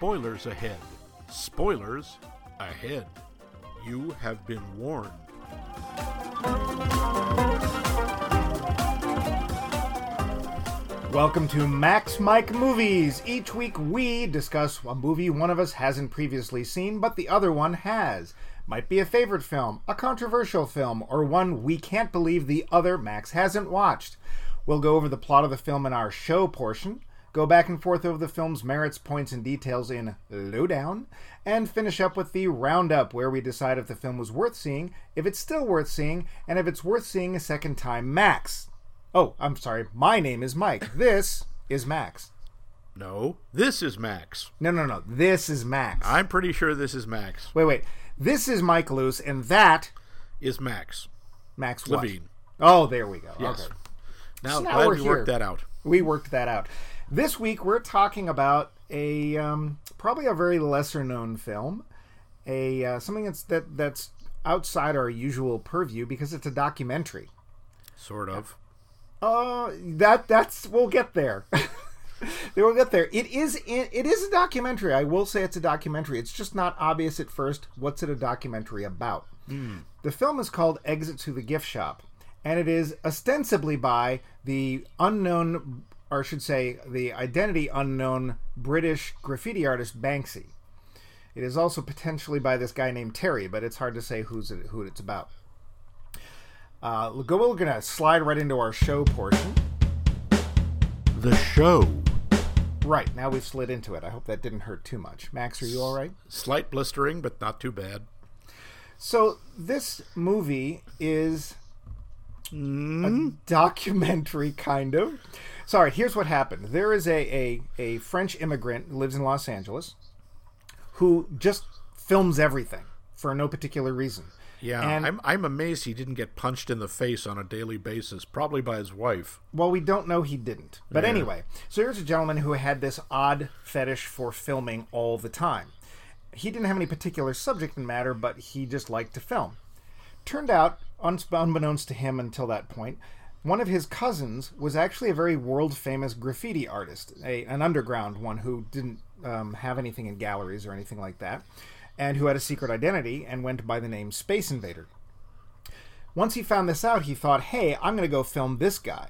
spoilers ahead. Spoilers ahead. You have been warned. Welcome to Max Mike Movies. Each week we discuss a movie one of us hasn't previously seen, but the other one has. Might be a favorite film, a controversial film, or one we can't believe the other Max hasn't watched. We'll go over the plot of the film in our show portion, go back and forth over the film's merits, points, and details in Lowdown, and finish up with the Roundup, where we decide if the film was worth seeing, if it's still worth seeing, and if it's worth seeing a second time max. Oh, I'm sorry. My name is Mike. This is Max. No, this is Max. No, no, no. This is Max. I'm pretty sure this is Max. Wait, wait. This is Mike Luce, and that Is Max Max what? Levine? Oh, there we go. Yes. Okay. Now, So now glad we're we here. worked that out. We worked that out. This week we're talking about a um, probably a very lesser known film, a uh, something that's that that's outside our usual purview because it's a documentary. Sort of. Uh, that that's we'll get there. we'll get there. It is in, it is a documentary. I will say it's a documentary. It's just not obvious at first. What's it a documentary about? The film is called Exit to the Gift Shop, and it is ostensibly by the unknown, or I should say, the identity unknown British graffiti artist Banksy. It is also potentially by this guy named Terry, but it's hard to say who's it, who it's about. Uh, we're going to slide right into our show portion. The show. Right, now we've slid into it. I hope that didn't hurt too much. Max, are you all right? Slight blistering, but not too bad. So, this movie is a mm-hmm. documentary, kind of. Sorry, here's what happened. There is a, a, a French immigrant who lives in Los Angeles who just films everything for no particular reason. Yeah, And- I'm I'm amazed he didn't get punched in the face on a daily basis, probably by his wife. Well, we don't know he didn't. But Yeah. anyway, so here's a gentleman who had this odd fetish for filming all the time. He didn't have any particular subject matter, but he just liked to film. Turned out, unbeknownst to him until that point, one of his cousins was actually a very world famous graffiti artist, a, an underground one who didn't um, have anything in galleries or anything like that, and who had a secret identity and went by the name Space Invader. Once he found this out, he thought, hey, I'm going to go film this guy.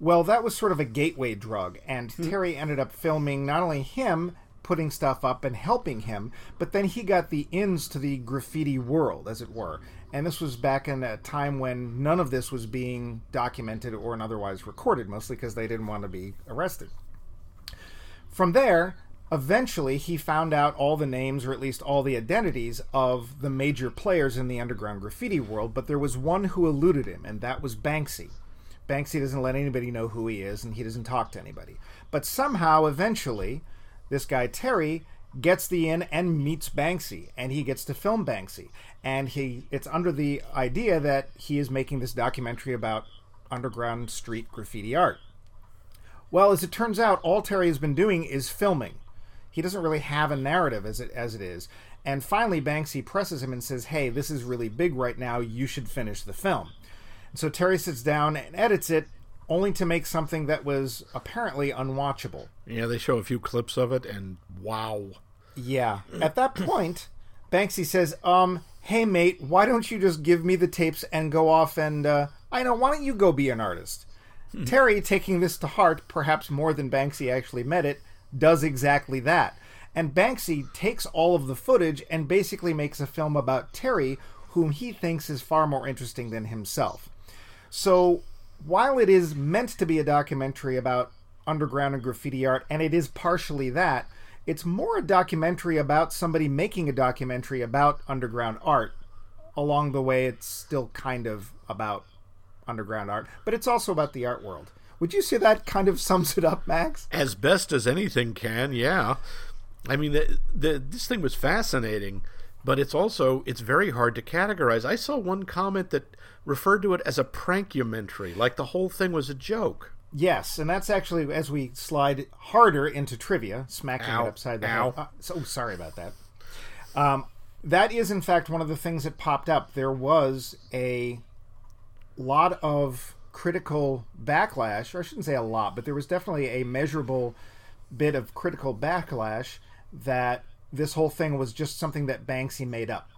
Well, that was sort of a gateway drug, and Terry ended up filming not only him putting stuff up and helping him, but then he got the ins to the graffiti world, as it were. And this was back in a time when none of this was being documented or otherwise recorded, mostly because they didn't want to be arrested. From there, eventually he found out all the names, or at least all the identities, of the major players in the underground graffiti world, but there was one who eluded him, and that was Banksy. Banksy doesn't let anybody know who he is, and he doesn't talk to anybody. But somehow, eventually, this guy Terry gets the in and meets Banksy, and he gets to film Banksy. And he it's under the idea that he is making this documentary about underground street graffiti art. Well, as it turns out, all Terry has been doing is filming. He doesn't really have a narrative as it as it is. And finally, Banksy presses him and says, "Hey, this is really big right now. You should finish the film." And so Terry sits down and edits it, only to make something that was apparently unwatchable. Yeah, they show a few clips of it, and wow. Yeah. At that point, Banksy says, "Um, hey mate, why don't you just give me the tapes and go off and uh, I know, why don't you go be an artist?" Terry, taking this to heart, perhaps more than Banksy actually meant it, does exactly that. And Banksy takes all of the footage and basically makes a film about Terry, whom he thinks is far more interesting than himself. So, while it is meant to be a documentary about underground and graffiti art, and it is partially that, it's more a documentary about somebody making a documentary about underground art. Along the way, it's still kind of about underground art, but it's also about the art world. Would you say that kind of sums it up, Max? As best as anything can, yeah. I mean, the, the, this thing was fascinating, but it's also it's very hard to categorize. I saw one comment that referred to it as a prankumentary, like the whole thing was a joke. Yes, and that's actually as we slide harder into trivia, smacking Ow. it upside the Ow. head. Uh, so sorry about that. Um, that is, in fact, one of the things that popped up. There was a lot of critical backlash, or I shouldn't say a lot, but there was definitely a measurable bit of critical backlash that this whole thing was just something that Banksy made up.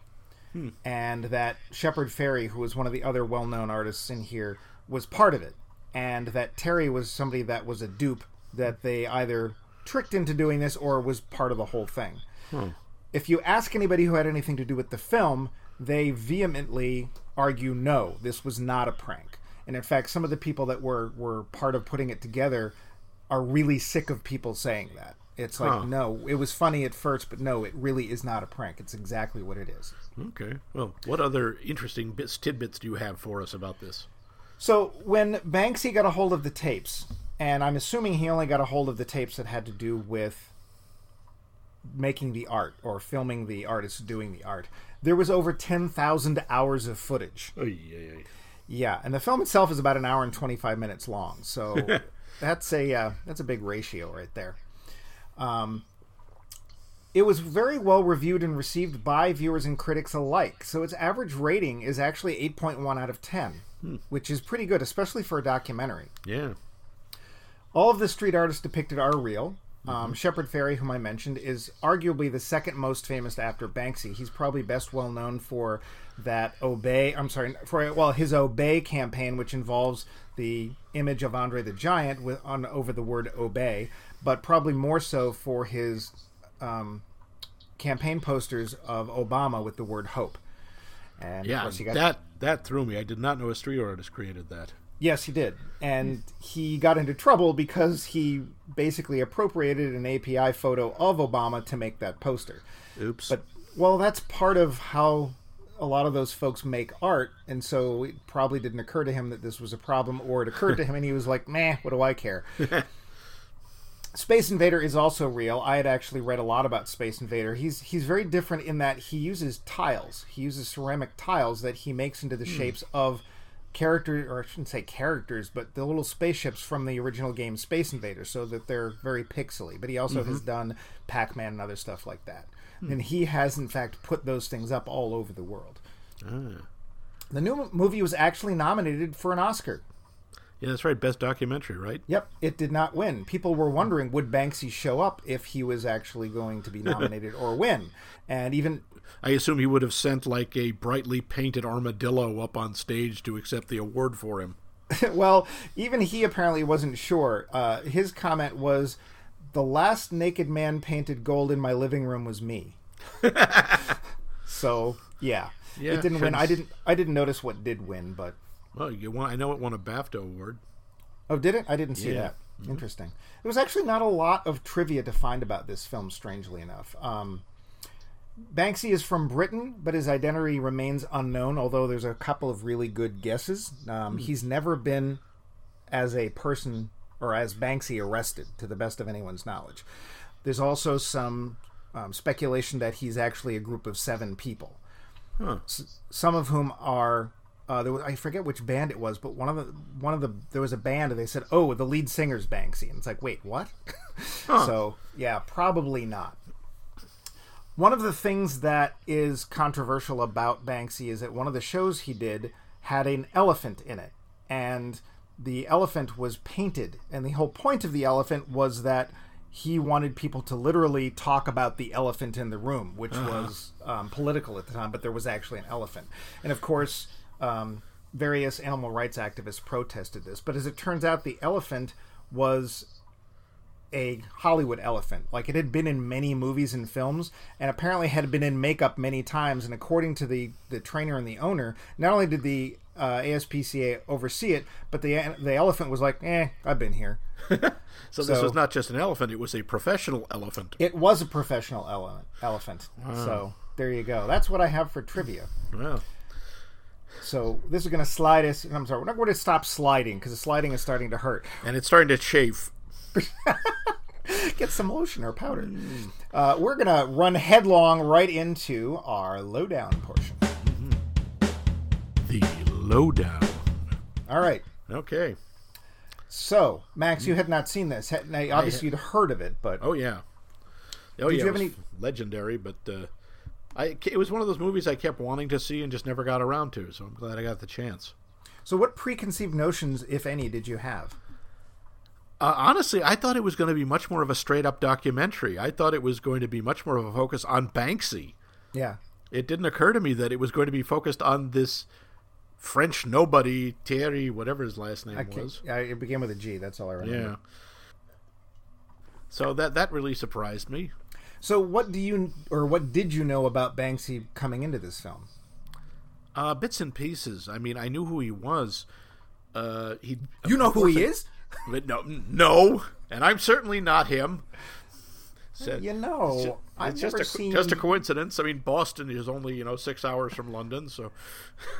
And that Shepard Fairey, who was one of the other well known artists in here, was part of it. And that Terry was somebody that was a dupe that they either tricked into doing this or was part of the whole thing. Hmm. If you ask anybody who had anything to do with the film, they vehemently argue no, this was not a prank. And in fact, some of the people that were, were part of putting it together are really sick of people saying that. It's like, Huh. no, it was funny at first, but no, it really is not a prank. It's exactly what it is. Okay. Well, what other interesting bits, tidbits do you have for us about this? So when Banksy got a hold of the tapes, and I'm assuming he only got a hold of the tapes that had to do with making the art or filming the artist doing the art, there was over 10,000 hours of footage. Oh, yeah, yeah. Yeah, and the film itself is about an hour and 25 minutes long. So that's a uh, that's a big ratio right there. Um, it was very well reviewed and received by viewers and critics alike. So its average rating is actually 8.1 out of 10, which is pretty good, especially for a documentary. Yeah. All of the street artists depicted are real. Um, Shepard Fairey, whom I mentioned, is arguably the second most famous after Banksy. He's probably best well known for that Obey. I'm sorry, for well his Obey campaign, which involves the image of Andre the Giant with on over the word Obey, but probably more so for his um, campaign posters of Obama with the word Hope. And of Yeah, course, you got that that threw me. I did not know a street artist created that. Yes, he did. And he got into trouble because he basically appropriated an API photo of Obama to make that poster. Oops. But, well, that's part of how a lot of those folks make art. And so it probably didn't occur to him that this was a problem, or it occurred to him and he was like, meh, what do I care? Space Invader is also real. I had actually read a lot about Space Invader. He's he's very different in that he uses tiles. He uses ceramic tiles that he makes into the hmm. shapes of character or I shouldn't say characters, but the little spaceships from the original game Space Invader, so that they're very pixely. But he also has mm-hmm. done Pac-Man and other stuff like that. Hmm. And he has in fact put those things up all over the world. Ah. The new movie was actually nominated for an Oscar. Yeah, that's right. Best documentary, right? Yep, it did not win. People were wondering would Banksy show up if he was actually going to be nominated or win. And even I assume he would have sent like a brightly painted armadillo up on stage to accept the award for him. well, even he apparently wasn't sure. Uh, his comment was, "The last naked man painted gold in my living room was me." so yeah, Yeah, it didn't win. I didn't. I didn't notice what did win, but Well, you won. I know it won a BAFTA award. oh, did it? I didn't see Yeah. that. Interesting. There was actually not a lot of trivia to find about this film. Strangely enough. Um, Banksy is from Britain, but his identity remains unknown, although there's a couple of really good guesses. Um, He's never been, as a person or as Banksy, arrested, to the best of anyone's knowledge. There's also some um, speculation that he's actually a group of seven people, Huh. S- some of whom are. Uh, there was, I forget which band it was, but one of the one of the there was a band and they said, "Oh, the lead singer's Banksy," and it's like, wait, what? So yeah, probably not. One of the things that is controversial about Banksy is that one of the shows he did had an elephant in it, and the elephant was painted, and the whole point of the elephant was that he wanted people to literally talk about the elephant in the room, which was um, political at the time, but there was actually an elephant, and of course, um, various animal rights activists protested this. But as it turns out, the elephant was a Hollywood elephant. Like it had been in many movies and films, and apparently had been in makeup many times. And according to the the trainer and the owner, not only did the uh, ASPCA oversee it, but the the elephant was like, "Eh, I've been here." So, this was not just an elephant; it was a professional elephant. It was a professional ele- elephant. So there you go. That's what I have for trivia. Well, So this is going to slide us. I'm sorry, we're not going to stop sliding because the sliding is starting to hurt. and it's starting to chafe. Get some lotion or powder. Uh, we're going to run headlong right into our lowdown portion. The lowdown. All right. Okay. So, Max, you had not seen this. Now, Obviously, you'd heard of it, but Oh yeah. Oh Did yeah. you have it was any- legendary? But uh, I it was one of those movies I kept wanting to see and just never got around to. So I'm glad I got the chance. so what preconceived notions, if any, did you have? Uh, honestly, I thought it was going to be much more of a straight up documentary. I thought it was going to be much more of a focus on Banksy. Yeah. It didn't occur to me that it was going to be focused on this French nobody, Thierry, whatever his last name was. yeah, it began with a G. That's all I remember. Yeah. So that that really surprised me. So, what do you or what did you know about Banksy coming into this film? Uh, bits and pieces. I mean, I knew who he was. Uh, he. You know who he is? No, no, and I'm certainly not him. Said- You know, I've it's just never a seen just a coincidence. I mean, Boston is only you know six hours from London, so.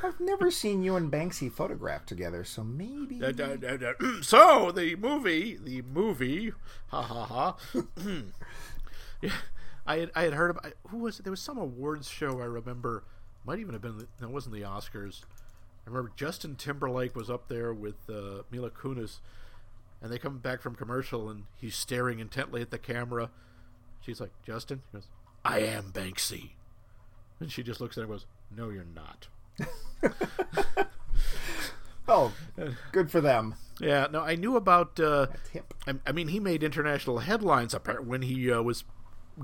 I've never seen you and Banksy photographed together, so maybe. Da- da- da- so the movie, the movie, ha ha ha. yeah, I had I had heard about who was it? There was some awards show I remember. Might even have been the, no, it wasn't the Oscars. I remember Justin Timberlake was up there with uh, Mila Kunis, and they come back from commercial, and he's staring intently at the camera. She's like, "Justin," he goes, "I am Banksy," and she just looks at him and goes, "No, you're not." Oh, good for them. Yeah, no, I knew about. Uh, I, I mean, he made international headlines when he uh, was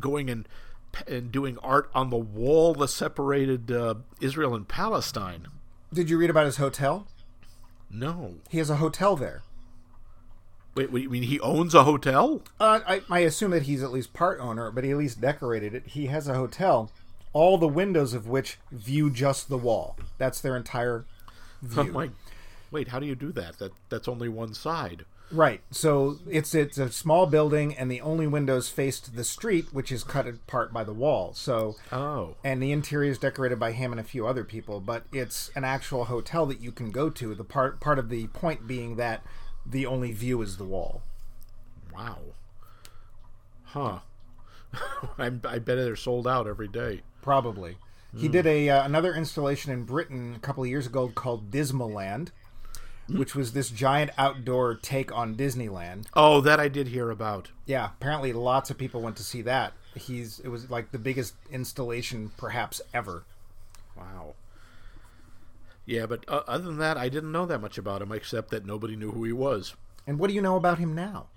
going and and doing art on the wall that separated uh, Israel and Palestine. Did you read about his hotel? No, He has a hotel there. wait, wait, you mean he owns a hotel? Uh, I, I assume that he's at least part owner, but he at least decorated it. He has a hotel, all the windows of which view just the wall. That's their entire Oh view. my, wait, how do you do that? That that's only one side. Right. So it's it's a small building, and the only windows faced the street, which is cut apart by the wall. So, Oh, and the interior is decorated by him and a few other people, but it's an actual hotel that you can go to. The part part of the point being that the only view is the wall. wow, huh? I, I bet they're sold out every day. Probably. He did a uh, another installation in Britain a couple of years ago called Which was this giant outdoor take on Disneyland. Oh, that I did hear about. Yeah, apparently lots of people went to see that. He's it was like the biggest installation perhaps ever. Wow. Yeah, but uh, other than that, I didn't know that much about him, except that nobody knew who he was. And what do you know about him now?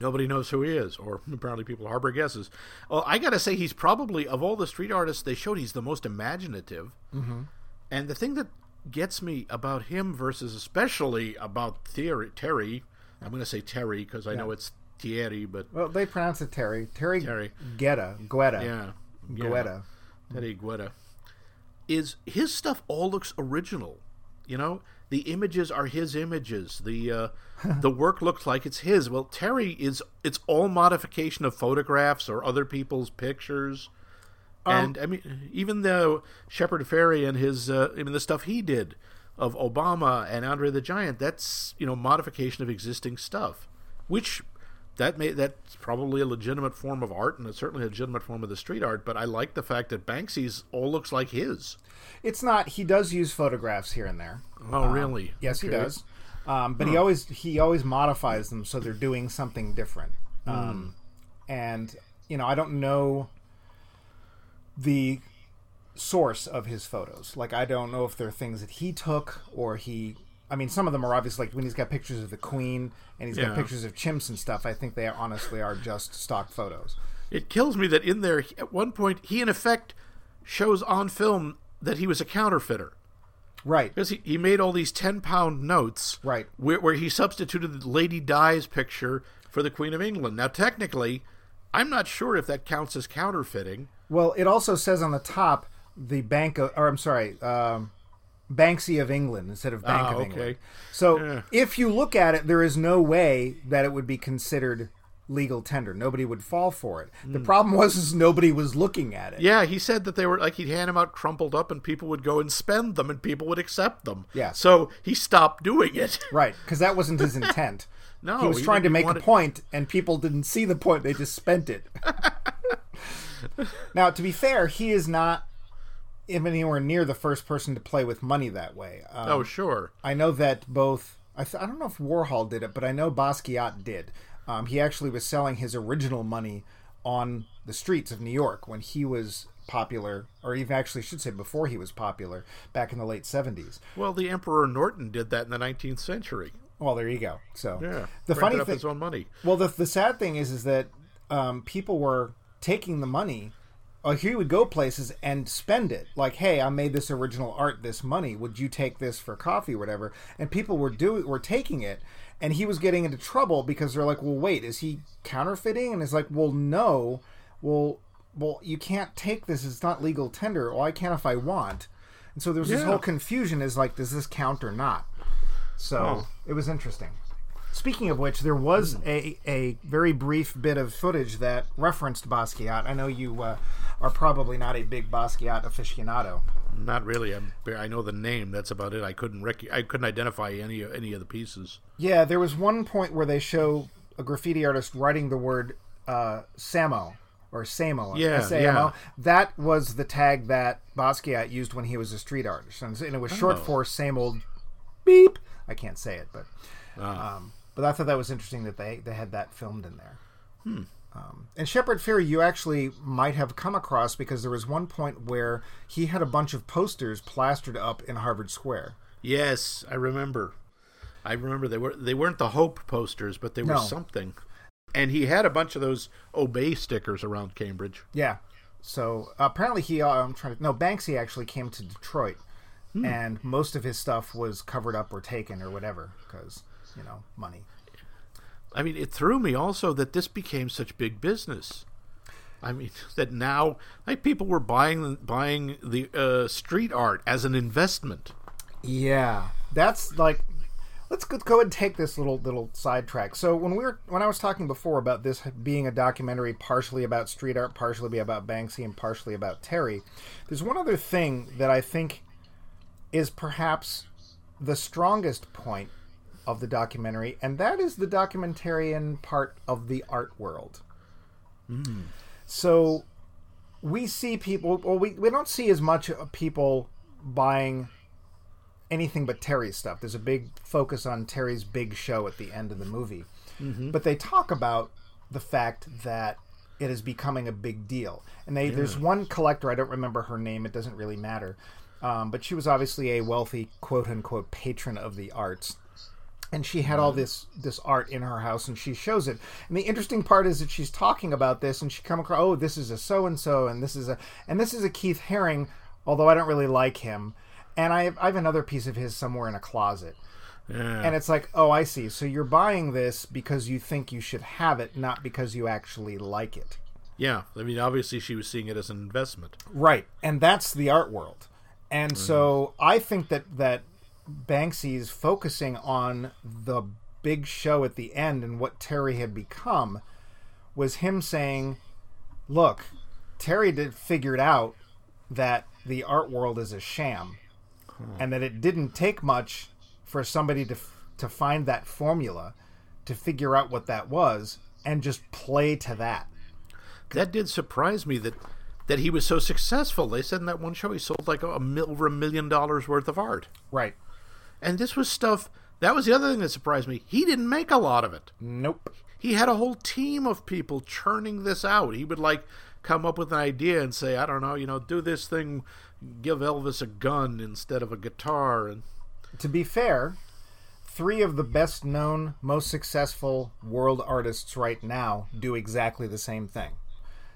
Nobody knows who he is, or apparently people harbor guesses. Well, I gotta say, he's probably of all the street artists they showed, he's the most imaginative. Mm-hmm. And the thing that gets me about him versus especially about Terry, I'm gonna say Terry because I know it's Thierry, but Well, they pronounce it Terry. Terry, Terry. Guetta. Guetta. yeah, yeah. Guetta. Teddy Guetta, is his stuff all looks original. You know, the images are his images. The uh, the work looks like it's his. Well, Terry is it's all modification of photographs or other people's pictures. And I mean, even though Shepard Fairey and his, uh, I mean, the stuff he did of Obama and Andre the Giant, that's you know modification of existing stuff, which that may that's probably a legitimate form of art and it's certainly a legitimate form of the street art. But I like the fact that Banksy's all looks like his. It's not. He does use photographs here and there. Oh, really? Yes, he does. Um, but he always he always modifies them so they're doing something different. Um, and you know, I don't know the source of his photos. Like, I don't know if they're things that he took or he. I mean, some of them are obvious. Like when he's got pictures of the Queen and he's got pictures of chimps and stuff. I think they honestly are just stock photos. It kills me that in there, at one point, he in effect shows on film that he was a counterfeiter. Right. Because he, he made all these 10 pound notes Right. where, where he substituted Lady Di's picture for the Queen of England. Now, technically, I'm not sure if that counts as counterfeiting. Well, it also says on the top the Bank of, or I'm sorry, um, Banksy of England instead of Bank Ah, of okay. England. So Yeah. if you look at it, there is no way that it would be considered legal tender. Nobody would fall for it. Hmm. The problem was is nobody was looking at it. Yeah, he said that they were like he'd hand them out crumpled up and people would go and spend them and people would accept them. Yeah. So he stopped doing it. Right, because that wasn't his intent. No, he was he trying to make want a point, and people didn't see the point. They just spent it. now, to be fair, he is not even anywhere near the first person to play with money that way. Um, oh, sure. I know that both. I, th- I don't know if Warhol did it, but I know Basquiat did. Um, he actually was selling his original money on the streets of New York when he was popular, or even actually should say before he was popular, back in the late seventies. Well, the Emperor Norton did that in the 19th century. Well, there you go. So Yeah, the funny thing, his own money. well, the the sad thing is, is that um, people were taking the money. Uh, he would go places and spend it. Like, hey, I made this original art, this money. Would you take this for coffee, or whatever? And people were doing, were taking it, and he was getting into trouble because they're like, well, wait, is he counterfeiting? And it's like, well, no, well, well, you can't take this. It's not legal tender. Why can't if I want? And so there was this whole confusion: is like, does this count or not? So it was interesting. Speaking of which, there was a, a very brief bit of footage that referenced Basquiat. I know you uh, are probably not a big Basquiat aficionado. Not really. I'm, I know the name. That's about it. I couldn't rec- I couldn't identify any any of the pieces. Yeah, there was one point where they show a graffiti artist writing the word uh, Samo or Samo. Yeah, S-A-M-O. yeah. That was the tag that Basquiat used when he was a street artist, and it was short Oh. for same old beep. I can't say it, but Ah. um, but I thought that was interesting that they they had that filmed in there. Hmm. Um, and Shepard Fairey, you actually might have come across because there was one point where he had a bunch of posters plastered up in Harvard Square. Yes, I remember. I remember they were they weren't the Hope posters, but they were No. something. And he had a bunch of those Obey stickers around Cambridge. Yeah. So apparently he, uh, I'm trying to, no, Banksy actually came to Detroit, and most of his stuff was covered up or taken or whatever because you know money. I mean, it threw me also that this became such big business. I mean, that now like people were buying buying the uh, street art as an investment. Yeah, that's like. Let's go and take this little little sidetrack. So when we were when I was talking before about this being a documentary partially about street art, partially about Banksy, and partially about Terry, there's one other thing that I think is perhaps the strongest point of the documentary, and that is the documentarian part of the art world. So we see people, well, we, we don't see as much of people buying anything but Terry's stuff. There's a big focus on Terry's big show at the end of the movie. But they talk about the fact that it is becoming a big deal. And they, there's one collector, I don't remember her name, it doesn't really matter. Um, but she was obviously a wealthy, quote unquote, patron of the arts and she had all this this art in her house and she shows it and the interesting part is that she's talking about this and she come across oh this is a so and so and this is a and this is a keith haring although i don't really like him and i have, I have another piece of his somewhere in a closet Yeah. and it's like oh i see so you're buying this because you think you should have it not because you actually like it yeah. I mean, obviously she was seeing it as an investment. Right, and that's the art world. And so mm-hmm. I think that that Banksy's focusing on the big show at the end and what Terry had become was him saying, "Look, Terry did figured out that the art world is a sham, hmm. and that it didn't take much for somebody to to find that formula, to figure out what that was, and just play to that." That did surprise me that that he was so successful. They said in that one show he sold like a mil- over a million dollars worth of art. Right. And this was stuff. That was the other thing that surprised me. He didn't make a lot of it. Nope. He had a whole team of people churning this out. He would like come up with an idea and say, I don't know, you know, do this thing, give Elvis a gun instead of a guitar, and to be fair, three of the best known, most successful world artists right now do exactly the same thing.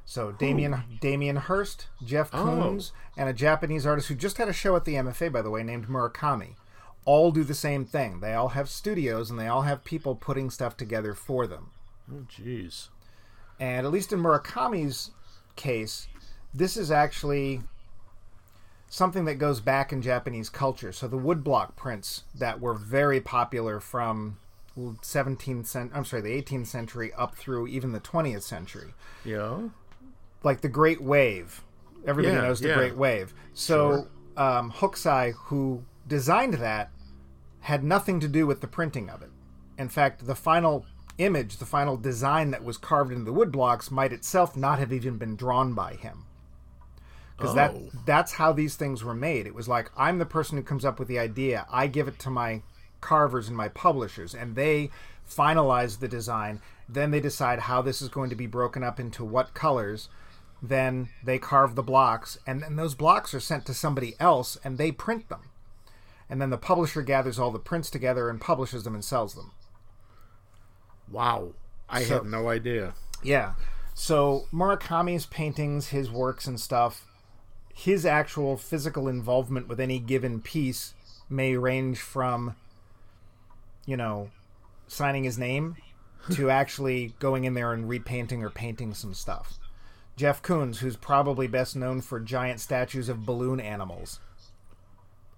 So Damien Damien Hirst, Jeff Oh. Koons, and a Japanese artist who just had a show at the MFA, by the way, named Murakami, all do the same thing. They all have studios and they all have people putting stuff together for them. oh, jeez. And at least in Murakami's case, this is actually something that goes back in Japanese culture. So the woodblock prints that were very popular from 17th century, I'm sorry, the 18th century up through even the 20th century, Yeah. like the Great Wave. Everybody Yeah, knows the yeah. Great Wave. So um, Hokusai, who designed that, had nothing to do with the printing of it. In fact, the final image, the final design that was carved into the woodblocks, might itself not have even been drawn by him. Because that Oh. that's how these things were made. It was like I'm the person who comes up with the idea. I give it to my carvers and my publishers, and they finalize the design. Then they decide how this is going to be broken up into what colors. Then they carve the blocks, and then those blocks are sent to somebody else, and they print them. And then the publisher gathers all the prints together and publishes them and sells them. Wow. I So- had no idea. Yeah. So Murakami's paintings, his works and stuff, his actual physical involvement with any given piece may range from, you know, signing his name to actually going in there and repainting or painting some stuff. Jeff Koons, who's probably best known for giant statues of balloon animals.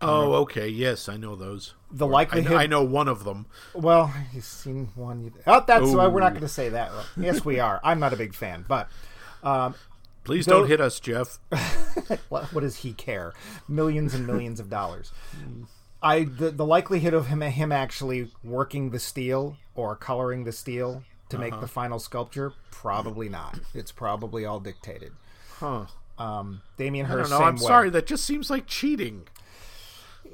Oh, okay. Yes, I know those. The I likelihood. know, I know one of them. Well, you've seen one. Oh, that's why we're not going to say that. Yes, we are. I'm not a big fan, but Please Though- don't hit us, Jeff. what, what does he care? Millions and millions of dollars. I the, the likelihood of him him actually working the steel or coloring the steel to make the final sculpture probably not. It's probably all dictated. Huh. Um, Damien I don't Hirst. know. I'm way. sorry. That just seems like cheating.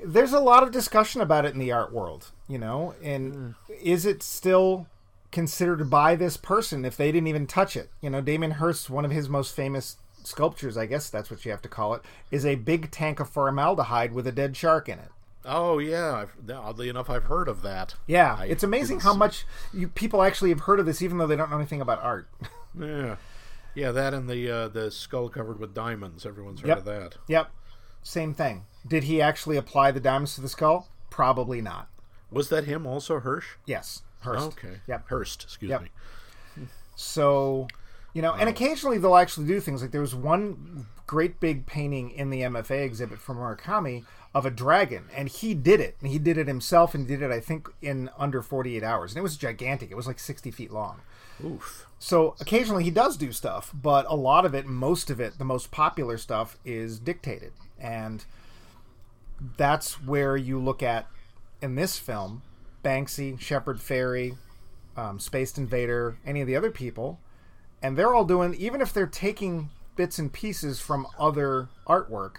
There's a lot of discussion about it in the art world. You know, and is it still considered by this person if they didn't even touch it? You know, Damien Hirst, one of his most famous sculptures, I guess that's what you have to call it, is a big tank of formaldehyde with a dead shark in it. Oh yeah. I've, oddly enough, I've heard of that. Yeah, I it's amazing how much you, people actually have heard of this, even though they don't know anything about art. Yeah. Yeah, that and the uh, the skull covered with diamonds. Everyone's heard Yep. of that. yep, same thing. Did he actually apply the diamonds to the skull? Probably not. Was that him also, Hirsch? Yes, Hirst. Okay. Yep. Hirst. Excuse Yep. me. So, you know, and occasionally they'll actually do things like there was one great big painting in the MFA exhibit from Murakami of a dragon, and he did it, and he did it himself, and did it I think in under 48 hours, and it was gigantic. It was like 60 feet long. Oof. So occasionally he does do stuff, but a lot of it, most of it, the most popular stuff is dictated. And that's where you look at in this film Banksy, Shepard Fairey, um, Spaced Invader, any of the other people. And they're all doing, even if they're taking bits and pieces from other artwork,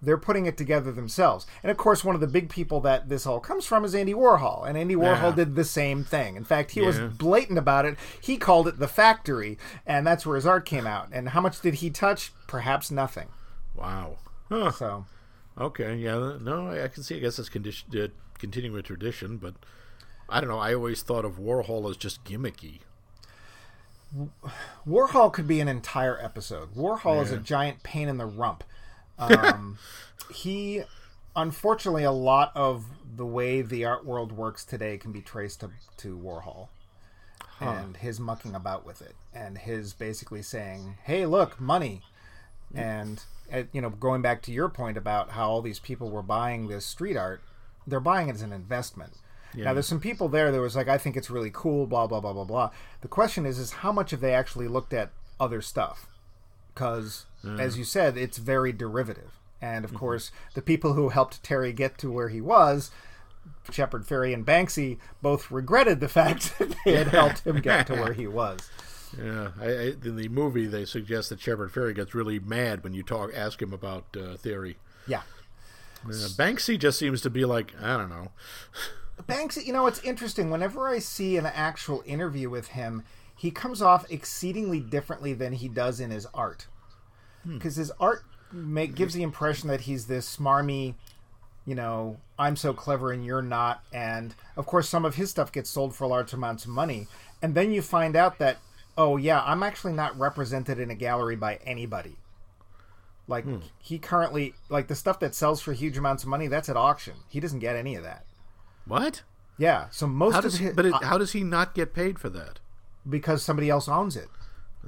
they're putting it together themselves. And of course, one of the big people that this all comes from is Andy Warhol. And Andy Warhol Yeah. did the same thing. In fact, he was blatant about it. He called it the factory, and that's where his art came out. And how much did he touch? Perhaps nothing. Wow. Huh. So, Okay. Yeah. No, I, I can see. I guess it's condition, uh, continuing a tradition, but I don't know. I always thought of Warhol as just gimmicky. Warhol could be an entire episode. Warhol is a giant pain in the rump. Um, he, unfortunately, a lot of the way the art world works today can be traced to, to Warhol and his mucking about with it, and his basically saying, "Hey, look, money," and uh, you know, going back to your point about how all these people were buying this street art, they're buying it as an investment. Now, there's some people there that was like, I think it's really cool, blah blah blah blah blah. The question is, is how much have they actually looked at other stuff? Because, as you said, it's very derivative, and of mm-hmm. course, the people who helped Terry get to where he was. Shepard Fairey and Banksy both regretted the fact that they had helped him get to where he was. Yeah. I, I, in the movie, they suggest that Shepard Fairey gets really mad when you talk, ask him about uh, Thierry. Yeah. Uh, Banksy just seems to be like, I don't know. Banksy, you know, it's interesting. Whenever I see an actual interview with him, he comes off exceedingly differently than he does in his art. Because his art make, gives the impression that he's this smarmy, you know, I'm so clever and you're not. And of course, some of his stuff gets sold for large amounts of money. And then you find out that, oh, yeah, I'm actually not represented in a gallery by anybody. Like, he currently, like, the stuff that sells for huge amounts of money, that's at auction. He doesn't get any of that. What? Yeah, so most How of does his, but it, uh, how does he not get paid for that? because somebody else owns it.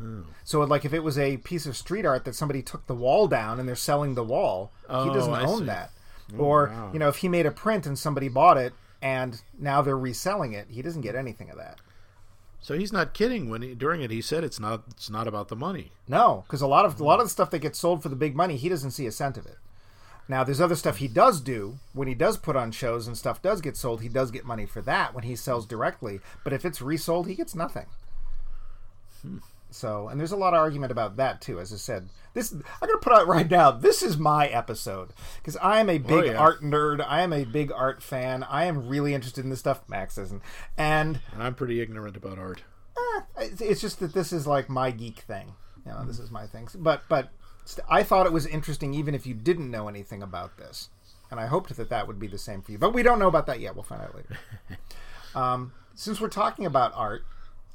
Oh. So, like, if it was a piece of street art that somebody took the wall down and they're selling the wall, he Oh, doesn't I own see. that. or, wow. you know, if he made a print and somebody bought it and now they're reselling it, he doesn't get anything of that. So he's not kidding when he, during it he said it's not it's not about the money. No, because a lot of a lot of the stuff that gets sold for the big money, he doesn't see a cent of it. Now, there's other stuff he does do when he does put on shows and stuff does get sold. He does get money for that when he sells directly. But if it's resold, he gets nothing. Hmm. So, and there's a lot of argument about that too. As I said, this I'm going to put out right now. This is my episode because I am a big yeah. art nerd. I am a big art fan. I am really interested in this stuff. Max isn't, and And I'm pretty ignorant about art. it's it's just that this is like my geek thing. You know, this is my thing. But but I thought it was interesting, even if you didn't know anything about this. and I hoped that that would be the same for you. But we don't know about that yet. We'll find out later. um, since we're talking about art,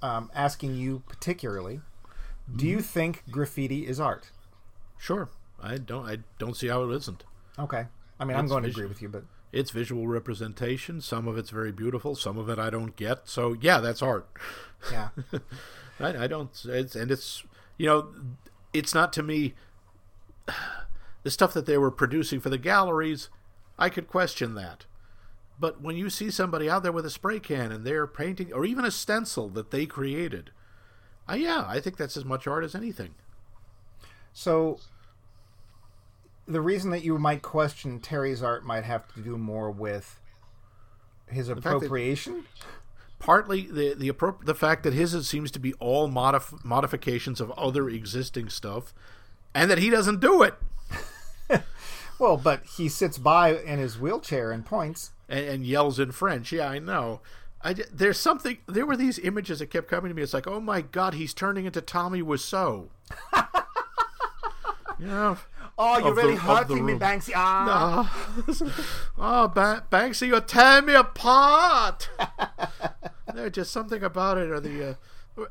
um, asking you particularly, do you think graffiti is art? Sure. I don't. I don't see how it isn't. Okay. I mean, I'm It's going to agree with you, but It's visual representation. Some of it's very beautiful. Some of it I don't get. So yeah, that's art. yeah. I, I don't. It's and it's you know, it's not to me. The stuff that they were producing for the galleries, I could question that. But when you see somebody out there with a spray can and they're painting, or even a stencil that they created, uh, yeah, I think that's as much art as anything. So the reason that you might question Terry's art might have to do more with his appropriation. Partly the the appro- the fact that his seems to be all modif- modifications of other existing stuff, and that he doesn't do it. Well, but he sits by in his wheelchair and points. and, and yells in French. Yeah, I know. I, there's something. There were these images that kept coming to me. It's like, oh my god, he's turning into Tommy Wiseau. yeah. Oh, you're really the hurting me. Banksy. Ah. oh, ba- Banksy, you're tearing me apart. There's just something about it, or the. Uh,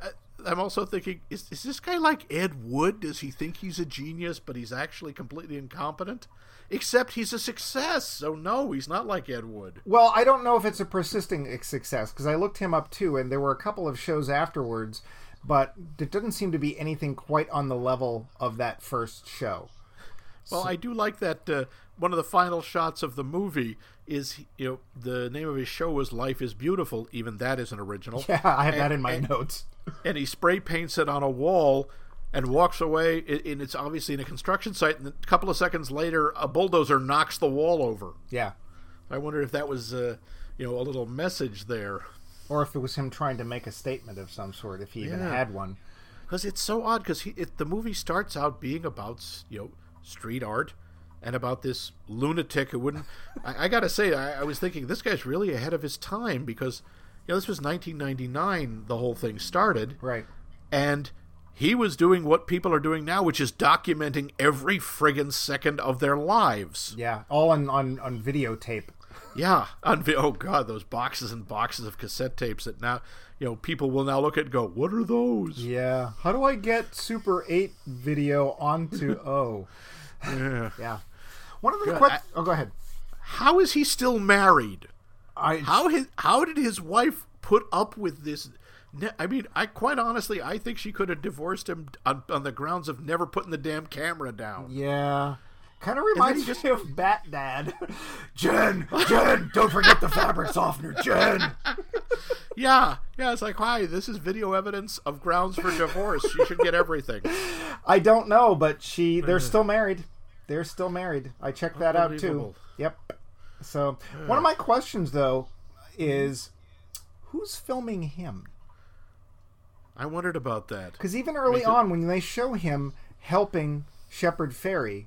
I'm also thinking, is, is this guy like Ed Wood? Does he think he's a genius, but he's actually completely incompetent? Except he's a success, so no, he's not like Ed Wood. Well, I don't know if it's a persisting success because I looked him up too, and there were a couple of shows afterwards, but it doesn't seem to be anything quite on the level of that first show. Well, I do like that uh, one of the final shots of the movie is you know the name of his show was Life is Beautiful. Even that isn't original. Yeah, I have that in my and- notes. And he spray paints it on a wall and walks away. And it's obviously in a construction site. And a couple of seconds later, a bulldozer knocks the wall over. Yeah. I wonder if that was uh, you know a little message there. Or if it was him trying to make a statement of some sort, if he even Yeah. had one. because it's so odd because the movie starts out being about you know street art and about this lunatic who wouldn't I, I gotta say I, I was thinking this guy's really ahead of his time because you know this was 1999 the whole thing started Right. and he was doing what people are doing now which is documenting every friggin' second of their lives Yeah. All on, on, on videotape. yeah on vi- oh god those boxes and boxes of cassette tapes that now you know people will now look at and go what are those Yeah. How do I get Super 8 video onto O? yeah. Yeah. One of the questions. Oh, go ahead. how is he still married I, How his how did his wife put up with this? I mean, I quite honestly, I think she could have divorced him on, on the grounds of never putting the damn camera down. Yeah. Kind of reminds just- me of Bat Dad. Jen, Jen, don't forget the fabric softener, Jen. Yeah, yeah. It's like, hi, this is video evidence of grounds for divorce. She should get everything. I don't know, but she they're mm-hmm. still married. They're still married. I checked that out too. Yep. So, one of my questions though is who's filming him? I wondered about that. Cuz even early too. on when they show him helping Shepard Fairey,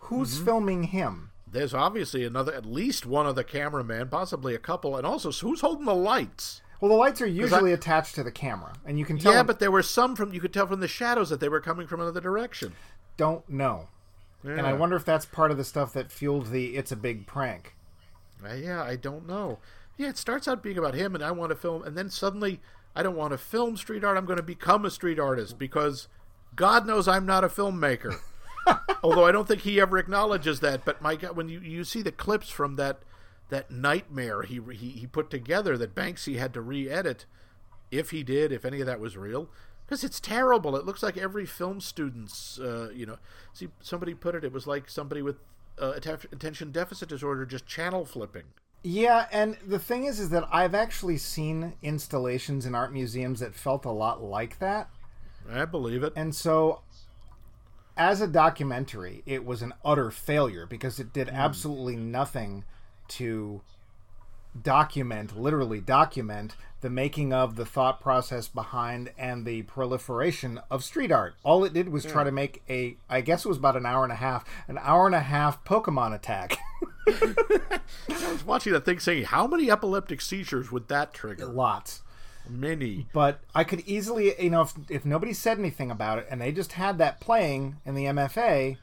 who's Mm-hmm. filming him? There's obviously another, at least one other cameraman, possibly a couple, and also who's holding the lights? Well, the lights are usually attached to the camera, and you can tell yeah, them- but there were some from you could tell from the shadows that they were coming from another direction. don't know. And I wonder if that's part of the stuff that fueled the "it's a big prank." Uh, yeah, I don't know. Yeah, it starts out being about him, and I want to film, and then suddenly I don't want to film street art. I'm going to become a street artist because God knows I'm not a filmmaker. Although I don't think he ever acknowledges that. But my God, when you, you see the clips from that that nightmare he, he he put together that Banksy had to re-edit, if he did, if any of that was real, because it's terrible. It looks like every film student's, uh, you know, see somebody put it. It was like somebody with uh, attention deficit disorder just channel flipping. Yeah, and the thing is, is that I've actually seen installations in art museums that felt a lot like that, I believe it. and so as a documentary, it was an utter failure because it did absolutely nothing to document, literally document, the making of, the thought process behind, and the proliferation of street art. All it did was try hmm. to make a, I guess it was about an hour and a half, an hour and a half Pokemon attack. I was watching that thing saying, how many epileptic seizures would that trigger? Lots. Many. But I could easily, you know, if, if nobody said anything about it and they just had that playing in the MFA,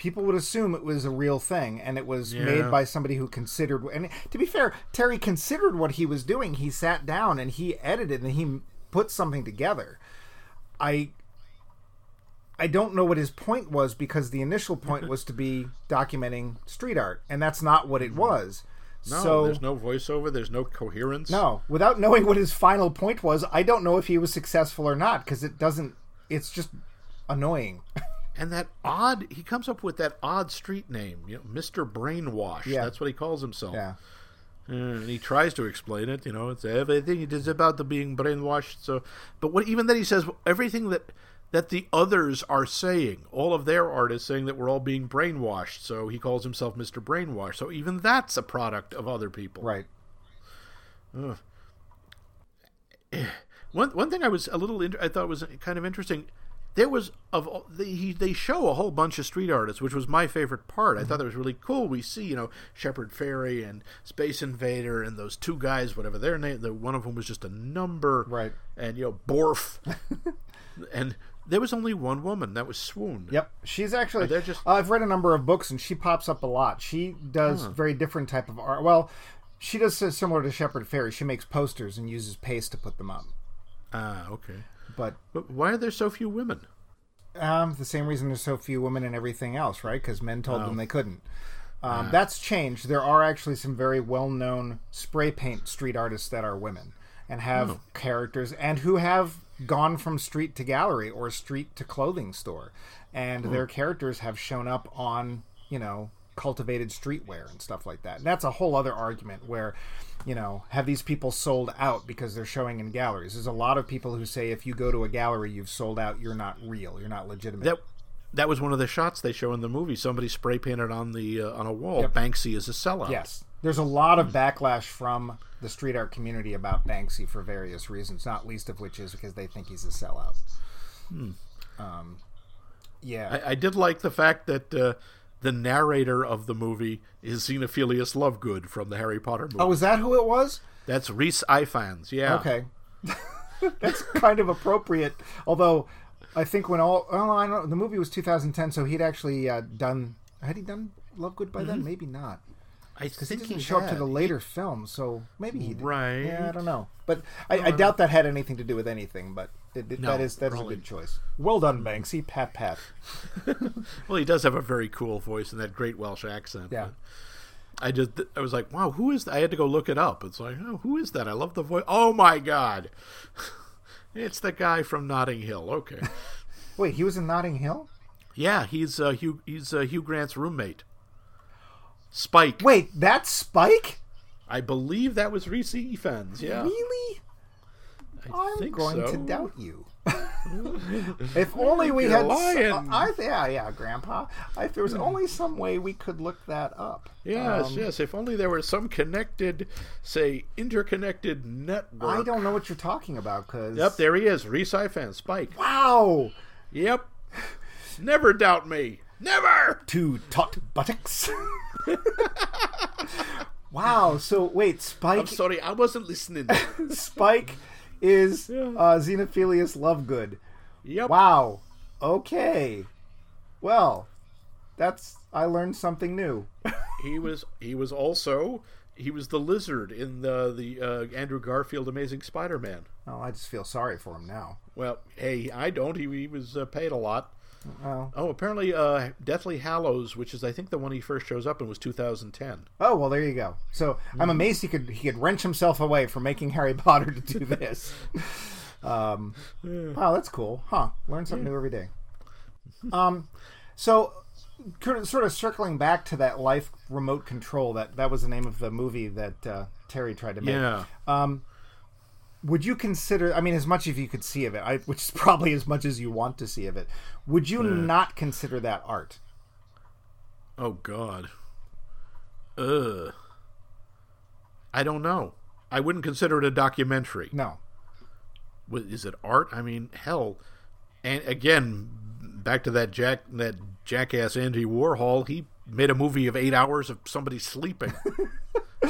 people would assume it was a real thing and it was Yeah. made by somebody who considered and to be fair Thierry considered what he was doing he sat down and he edited and he put something together i i don't know what his point was because the initial point was to be documenting street art and that's not what it was Mm-hmm. No, so there's no voiceover. There's no coherence. no without knowing what his final point was i don't know if he was successful or not because it doesn't it's just annoying And that odd, he comes up with that odd street name, you know, Mister Brainwash. Yeah. That's what he calls himself. yeah and he tries to explain it. You know, it's everything. It is about the being brainwashed. So, but what even then he says everything that that the others are saying, all of their artists saying that we're all being brainwashed. So he calls himself Mister Brainwash. So even that's a product of other people. right eh, One one thing I was a little I thought was kind of interesting. There was of they they show a whole bunch of street artists, which was my favorite part. I thought that was really cool. We see you know Shepard Fairey and Space Invader and those two guys, whatever their name. The one of them was just a number, Right. And you know Borf, and there was only one woman. That was Swoon. Yep, she's actually. they're just- uh, I've read a number of books, and she pops up a lot. She does very different type of art. Well, she does similar to Shepard Fairey. She makes posters and uses paste to put them up. Ah, okay. But But why are there so few women? um, the same reason there's so few women in everything else, right? Because men told Oh. them they couldn't. Um, That's changed. There are actually some very well-known spray paint street artists that are women and have Oh. characters and who have gone from street to gallery or street to clothing store, and Hmm. their characters have shown up on you know cultivated streetwear and stuff like that. And that's a whole other argument where. You know, have these people sold out because they're showing in galleries? There's a lot of people who say if you go to a gallery, you've sold out. You're not real. You're not legitimate. That that was one of the shots they show in the movie. Somebody spray painted on the uh, on a wall. Yep. Banksy is a sellout. Yes. There's a lot of backlash from the street art community about Banksy for various reasons, not least of which is because they think he's a sellout. Hmm. Um, yeah. I, I did like the fact that uh, the narrator of the movie is Xenophilius Lovegood from the Harry Potter movie. oh, is that who it was? That's Rhys Ifans. Yeah. Okay. That's kind of appropriate. Although, I think when all. Oh, I don't know. The movie was 2010, so he'd actually uh, done. Had he done Lovegood by then? Maybe not. I Because he didn't he show up to the later film, so maybe he did. Right. Yeah, I don't know, but I, I doubt that had anything to do with anything. But it, it, No, that is that is a good choice. Well done, Banksy. Pat pat. Well, he does have a very cool voice and that great Welsh accent. Yeah. I just I was like, wow, who is that? I had to go look it up. It's like, oh, who is that? I love the voice. Oh my god, it's the guy from Notting Hill. Okay. Wait, he was in Notting Hill. yeah, he's uh, Hugh. He's uh, Hugh Grant's roommate. Spike. Wait, that's Spike. I believe that was Rhys Ifans. Yeah. Really? I I'm think going to doubt you. if only we You're had. lying. I, yeah, yeah, Grandpa. If there was only some way we could look that up. Yes, Um, yes. If only there were some connected, say, interconnected network. I don't know what you're talking about, cause. Yep, there he is. Rhys Ifans. Spike. Wow. Yep. Never doubt me. Never. Two taut buttocks. wow. So wait, Spike. I'm sorry, I wasn't listening. Spike is uh, Xenophilius Lovegood. Yep. Wow. Okay. Well, that's I learned something new. He was. He was also. He was the lizard in the the uh, Andrew Garfield Amazing Spider-Man. oh, I just feel sorry for him now. Well, hey, I don't. He, he was uh, paid a lot. Oh. Oh, apparently, uh, Deathly Hallows, which is I think the one he first shows up in, was 2010. Oh well, there you go. So I'm amazed he could he could wrench himself away from making Harry Potter to do this. um, wow, that's cool, huh? Learn something new every day. Um, so sort of circling back to that life remote control that that was the name of the movie that uh, Thierry tried to make. Yeah. Would you consider? I mean, as much as you could see of it, I, which is probably as much as you want to see of it. Would you hmm. not consider that art? Oh God. Ugh. I don't know. I wouldn't consider it a documentary. No. Wa- Is it art? I mean, hell. And again, back to that jack that jackass Andy Warhol. He made a movie of eight hours of somebody sleeping.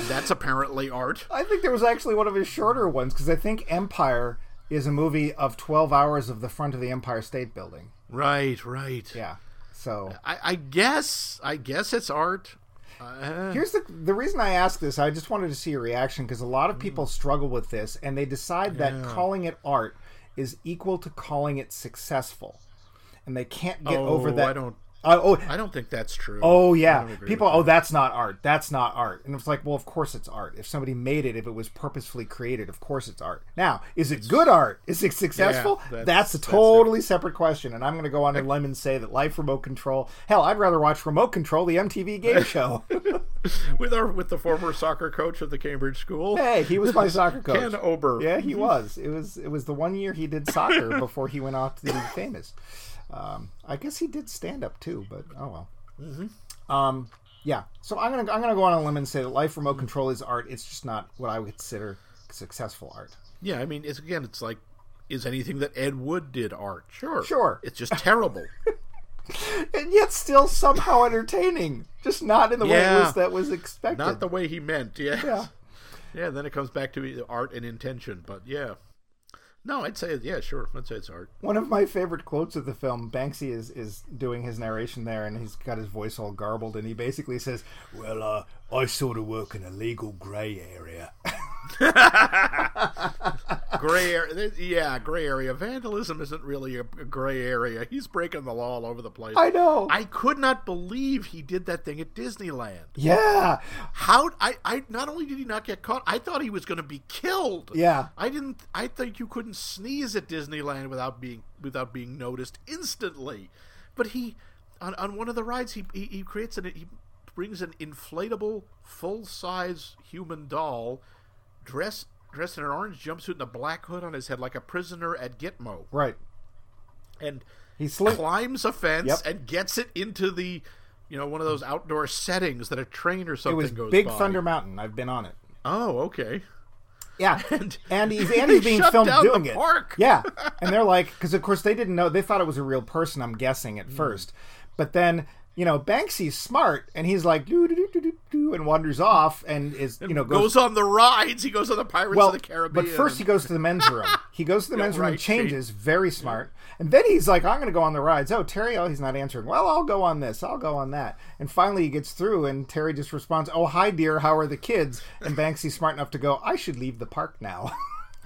That's apparently art. I think there was actually one of his shorter ones because I think Empire is a movie of 12 hours of the front of the Empire State Building. Right, right. Yeah. So I, I guess I guess it's art. Uh, Here's the the reason I ask this. I just wanted to see your reaction because a lot of people struggle with this, and they decide that Yeah. calling it art is equal to calling it successful, and they can't get oh, over that. I don't. Uh, oh, I don't think that's true. oh yeah. People, oh, that's not art. That's not art. And it's like, well, of course it's art. If somebody made it, if it was purposefully created, of course it's art. Now, is it good art? Is it successful? that's- that's, a that's totally separate question. And I'm going to go on a limb and say that Life Remote Control. Hell, I'd rather watch Remote Control, the MTV game show. with our with the former soccer coach of the Cambridge School, Hey, he was my soccer coach. Ken Ober. Yeah, he was. It was it was the one year he did soccer before he went off to be famous. Um, I guess he did stand up too, but oh well. Mm-hmm. Um, yeah. So I'm gonna I'm gonna go on a limb and say that Life Remote Control is art. It's just not what I would consider successful art. Yeah, I mean, it's again, it's like, is anything that Ed Wood did art? Sure, Sure. It's just terrible. And yet still somehow entertaining. Just not in the way it was that was expected. Not the way he meant. Yeah. Yeah. Yeah. Then it comes back to art and intention, but yeah. No, I'd say yeah, sure. I'd say it's art. One of my favorite quotes of the film, Banksy is is doing his narration there, and he's got his voice all garbled, and he basically says, "Well, uh, I sort of work in a legal grey area." Gray area. Yeah, gray area. Vandalism isn't really a, gray area. He's breaking the law all over the place. I know. I could not believe he did that thing at Disneyland. yeah, How I, I not only did he not get caught, I thought he was going to be killed. yeah. I didn't. I think you couldn't sneeze at Disneyland without being without being noticed instantly. But he, on, on one of the rides, he, he he creates an he brings an inflatable full size human doll, dressed dressed in an orange jumpsuit and a black hood on his head like a prisoner at Gitmo, Right. and He slipped. climbs a fence Yep. and gets it into the, you know, one of those outdoor settings that a train or It something was goes Big by. Thunder Mountain. I've been on it. Oh, okay. Yeah, And- and he's and he's being filmed doing it. park. Yeah, and they're like, because of course they didn't know. They thought it was a real person. I'm guessing at hmm. first, but then you know Banksy's smart, and he's like doo doo doo doo and wanders off, and is you know goes, on the rides. He goes on the Pirates well, of the Caribbean. but first he goes to the men's room. He goes to the men's room and right, changes. Very smart. And then he's like, "I'm going to go on the rides." Oh, Thierry, oh, he's not answering. Well, I'll go on this. I'll go on that. And finally, he gets through, and Thierry just responds, "Oh, hi, dear. How are the kids?" And Banksy's smart enough to go, "I should leave the park now."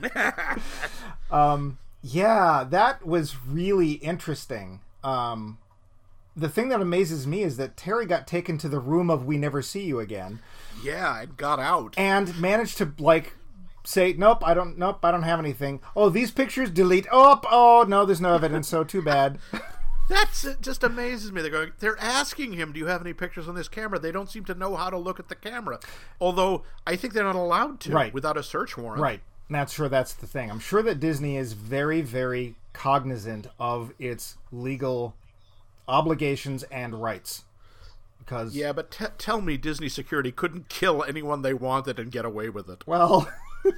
um, yeah, that was really interesting. Um, the thing that amazes me is that Thierry got taken to the room of "We Never See You Again." yeah, it got out. and managed to like say nope i don't nope i don't have anything oh these pictures delete oh oh no there's no evidence so too bad That's it. Just amazes me. They're going. They're asking him, "Do you have any pictures on this camera?" They don't seem to know how to look at the camera. Although I think they're not allowed to Right. without a search warrant. right not sure that's the thing i'm sure that disney is very very cognizant of its legal obligations and rights because Yeah, but t- tell me, Disney security couldn't kill anyone they wanted and get away with it. well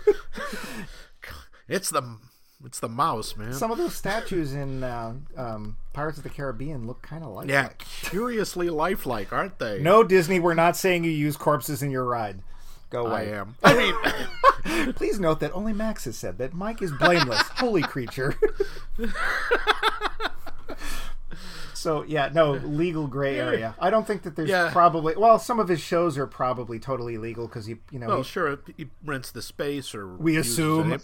It's the it's the mouse, man. some of those statues in uh, um, pirates of the caribbean look kind of like yeah, curiously lifelike, aren't they? no disney we're not saying you use corpses in your ride go I away am. I mean, Please note that only Max has said that Mike is blameless. Holy creature. so yeah, no legal gray area. I don't think that there's Yeah. probably well, some of his shows are probably totally legal because he, you know, well, he- sure, he rents the space, or We assume.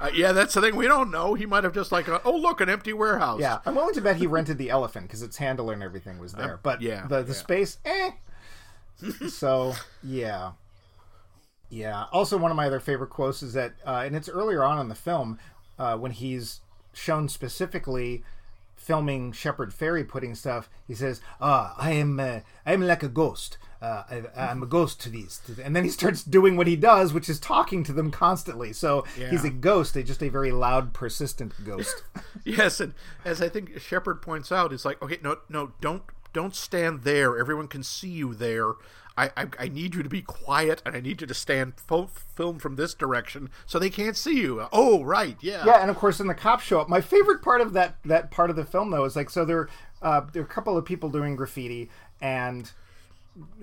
Uh, yeah, that's the thing. We don't know. He might have just like, uh, oh, look, an empty warehouse. yeah, I'm willing to bet he rented the elephant because its handler and everything was there. But yeah, the the yeah. space, eh. so yeah, yeah. Also, one of my other favorite quotes is that, uh, and it's earlier on in the film uh, when he's shown specifically filming Shepard Fairey putting stuff. He says, "Ah, I am, uh, I am like a ghost. Uh, I, I'm a ghost to these." And then he starts doing what he does, which is talking to them constantly. So he's a ghost, just a very loud, persistent ghost. Yes, and as I think Shepard points out, it's like, okay, no, no, don't, don't stand there. Everyone can see you there. I, I, I need you to be quiet, and I need you to stand fo- film from this direction so they can't see you. Oh, right, yeah, Yeah, and of course, when the cops show up, my favorite part of that that part of the film though is like so there uh, there are a couple of people doing graffiti, and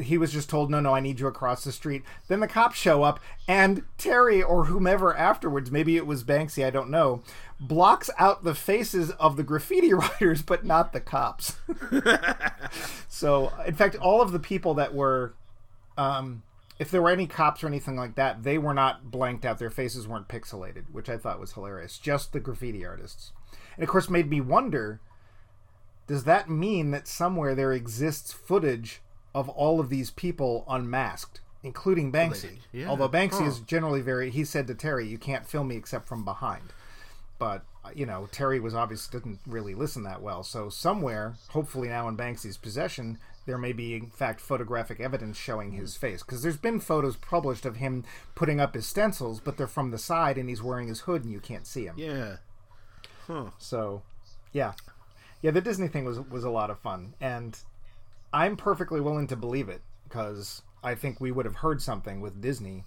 he was just told, no, no, I need you across the street. Then the cops show up, and Thierry or whomever afterwards, maybe it was Banksy, I don't know, blocks out the faces of the graffiti writers, but not the cops. so, in fact, all of the people that were, um, if there were any cops or anything like that, they were not blanked out. Their faces weren't pixelated, which I thought was hilarious. Just the graffiti artists. And of course, made me wonder does that mean that somewhere there exists footage of all of these people unmasked, including Banksy? Yeah. Although Banksy Huh. is generally very, he said to Thierry, "You can't film me except from behind." But uh, you know, Thierry was obviously didn't really listen that well. So somewhere, hopefully now in Banksy's possession, there may be in fact photographic evidence showing his face because there's been photos published of him putting up his stencils, but they're from the side and he's wearing his hood and you can't see him. Yeah. Huh. So, yeah, yeah, the Disney thing was was a lot of fun, and I'm perfectly willing to believe it because I think we would have heard something with Disney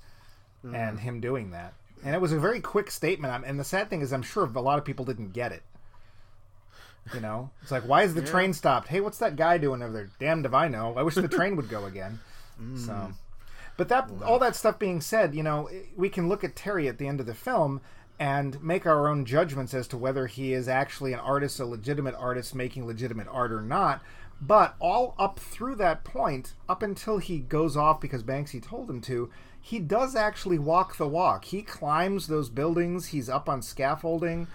and mm-hmm. him doing that, and it was a very quick statement. And the sad thing is, I'm sure a lot of people didn't get it. You know, it's like, why is the train stopped? Hey, what's that guy doing over there? Damned if I know. I wish the train would go again. Mm. So, but that all that stuff being said, you know, we can look at Thierry at the end of the film and make our own judgments as to whether he is actually an artist, a legitimate artist making legitimate art or not. But all up through that point, up until he goes off because Banksy told him to, he does actually walk the walk. He climbs those buildings. He's up on scaffolding,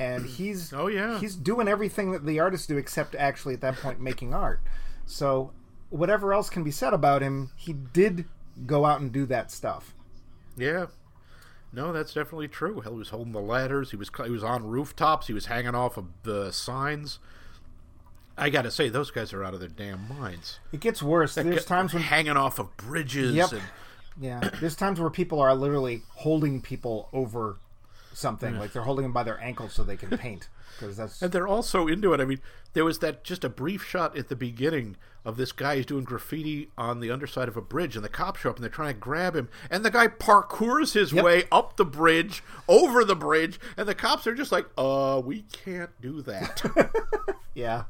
and he's Oh, yeah. he's doing everything that the artists do, except actually at that point making art. So whatever else can be said about him, he did go out and do that stuff. Yeah. No, that's definitely true. Hell, he was holding the ladders. He was he was on rooftops. He was hanging off of the signs. I got to say, those guys are out of their damn minds. It gets worse. There's times when hanging off of bridges. Yep. And, yeah, there's times where people are literally holding people over something, like they're holding them by their ankles so they can paint because that's and they're all so into it. I mean, there was that just a brief shot at the beginning of this guy who's doing graffiti on the underside of a bridge, and the cops show up and they're trying to grab him, and the guy parkours his Yep. way up the bridge, over the bridge, and the cops are just like, "Uh, we can't do that." yeah.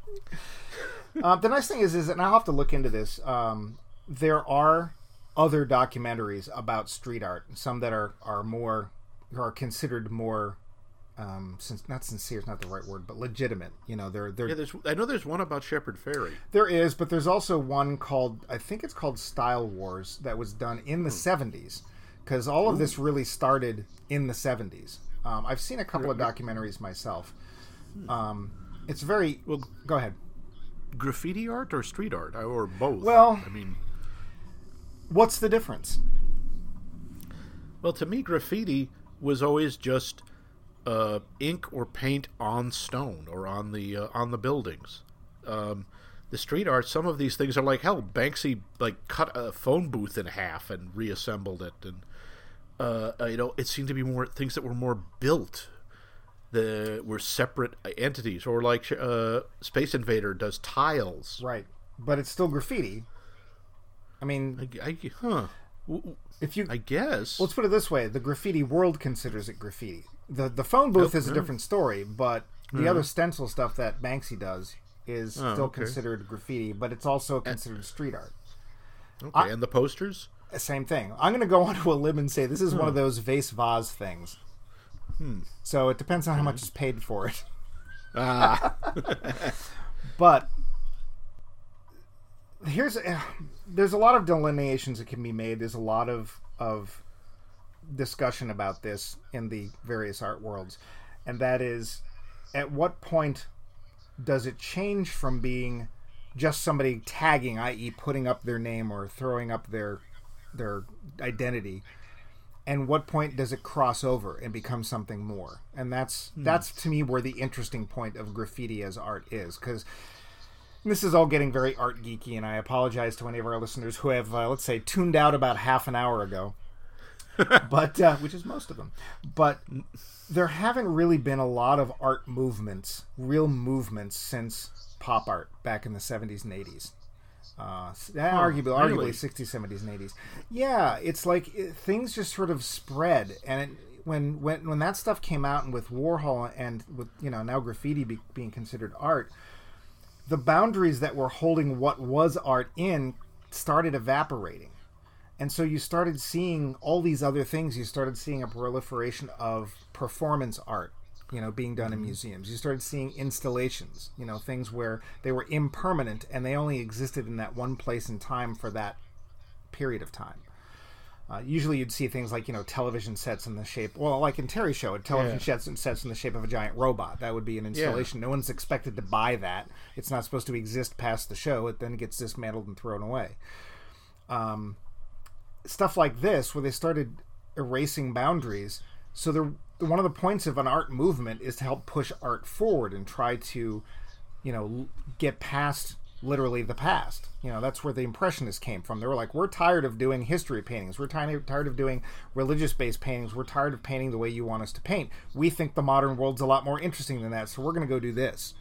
Uh, the nice thing is, is, and I'll have to look into this. Um, there are other documentaries about street art, some that are are more are considered more. Um, since not sincere is not the right word, but legitimate. You know, they're they're yeah, there's. I know there's one about Shepard Fairey. There is, but there's also one called I think it's called Style Wars that was done in the 70s because all of this really started in the 70s. Um, I've seen a couple of documentaries myself. Um, it's very Well, go ahead. graffiti art or street art or both. Well- I mean, What's the difference? well, to me, graffiti was always just uh, ink or paint on stone or on the uh, on the buildings. Um, the street art, some of these things are like hell. Banksy like cut a phone booth in half and reassembled it, and uh, you know, it seemed to be more things that were more built. The were separate entities, or like uh, Space Invader does tiles. Right, but it's still graffiti. I mean, I, I, huh? If you I guess. let's put it this way: the graffiti world considers it graffiti. the The phone booth is a different story, but the other stencil stuff that Banksy does is Oh, still okay. considered graffiti, but it's also considered street art. okay, and the posters. Same thing. I'm going to go onto a limb and say this is one of those vase vase things. Hmm. So it depends on how much is paid for it. Ah, But here's eh, there's a lot of delineations that can be made. There's a lot of of discussion about this in the various art worlds, and that is at what point does it change from being just somebody tagging, i.e., putting up their name or throwing up their their identity, and what point does it cross over and become something more? And that's hmm. that's to me where the interesting point of graffiti as art is, because this is all getting very art geeky, and I apologize to any of our listeners who have, uh, let's say, tuned out about half an hour ago, but uh, which is most of them. But there haven't really been a lot of art movements, real movements, since pop art back in the '70s and '80s. Uh, s- arguably, arguably really? 60s, 70s, and 80s. Yeah, it's like it, things just sort of spread, and it, when when when that stuff came out, and with Warhol and with you know now graffiti be, being considered art, the boundaries that were holding what was art in started evaporating. And so you started seeing all these other things. You started seeing a proliferation of performance art, you know, being done in mm-hmm. museums. You started seeing installations, you know, things where they were impermanent and they only existed in that one place and time for that period of time. Uh, usually, you'd see things like you know television sets in the shape, well, like in Thierry Show, television Yeah. sets sets in the shape of a giant robot. That would be an installation. No one's expected to buy that. It's not supposed to exist past the show. It then gets dismantled and thrown away. Um, stuff like this, where they started erasing boundaries. So the one of the points of an art movement is to help push art forward and try to, you know, get past literally the past. You know, that's where the impressionists came from. They were like, we're tired of doing history paintings. We're tired tired of doing religious based paintings. We're tired of painting the way you want us to paint. We think the modern world's a lot more interesting than that, so we're going to go do this.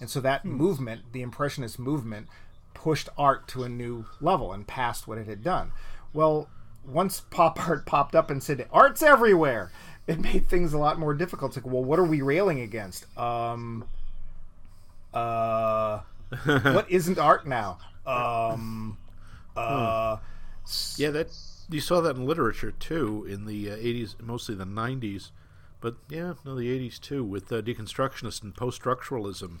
And so that movement, the impressionist movement, pushed art to a new level and past what it had done. Well, once pop art popped up and said art's everywhere, it made things a lot more difficult. It's like, well, what are we railing against? Um, uh, what isn't art now? Um, uh, Yeah, that you saw that in literature too in the uh, 80s, mostly the 90s, but yeah, no, the 80s too with uh, deconstructionist and post-structuralism.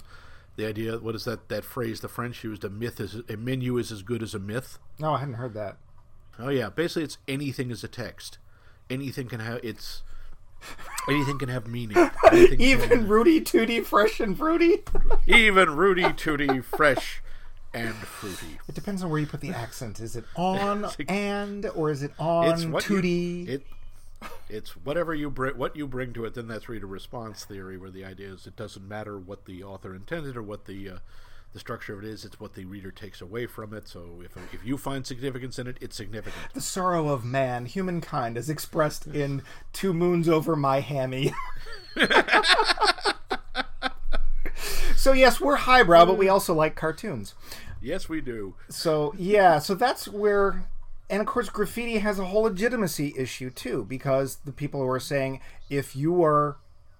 The idea, what is that that phrase the French used? A myth is a menu is as good as a myth. no, I hadn't heard that. Oh yeah, basically it's anything is a text. Anything can have it's anything can have meaning. Anything Even can- Rooty Tooty, fresh and fruity. even Rooty Tooty, fresh and fruity. It depends on where you put the accent. Is it on and or is it on It's what you- it it's whatever you bring what you bring to it then that's reader response theory where the idea is it doesn't matter what the author intended or what the uh, the structure of it is it's what the reader takes away from it so if if you find significance in it it's significant the sorrow of man, humankind, is expressed in two moons over my hammy. so yes, we're highbrow, but we also like cartoons. yes we do So yeah, so that's where, and of course, graffiti has a whole legitimacy issue too, because the people who are saying if you are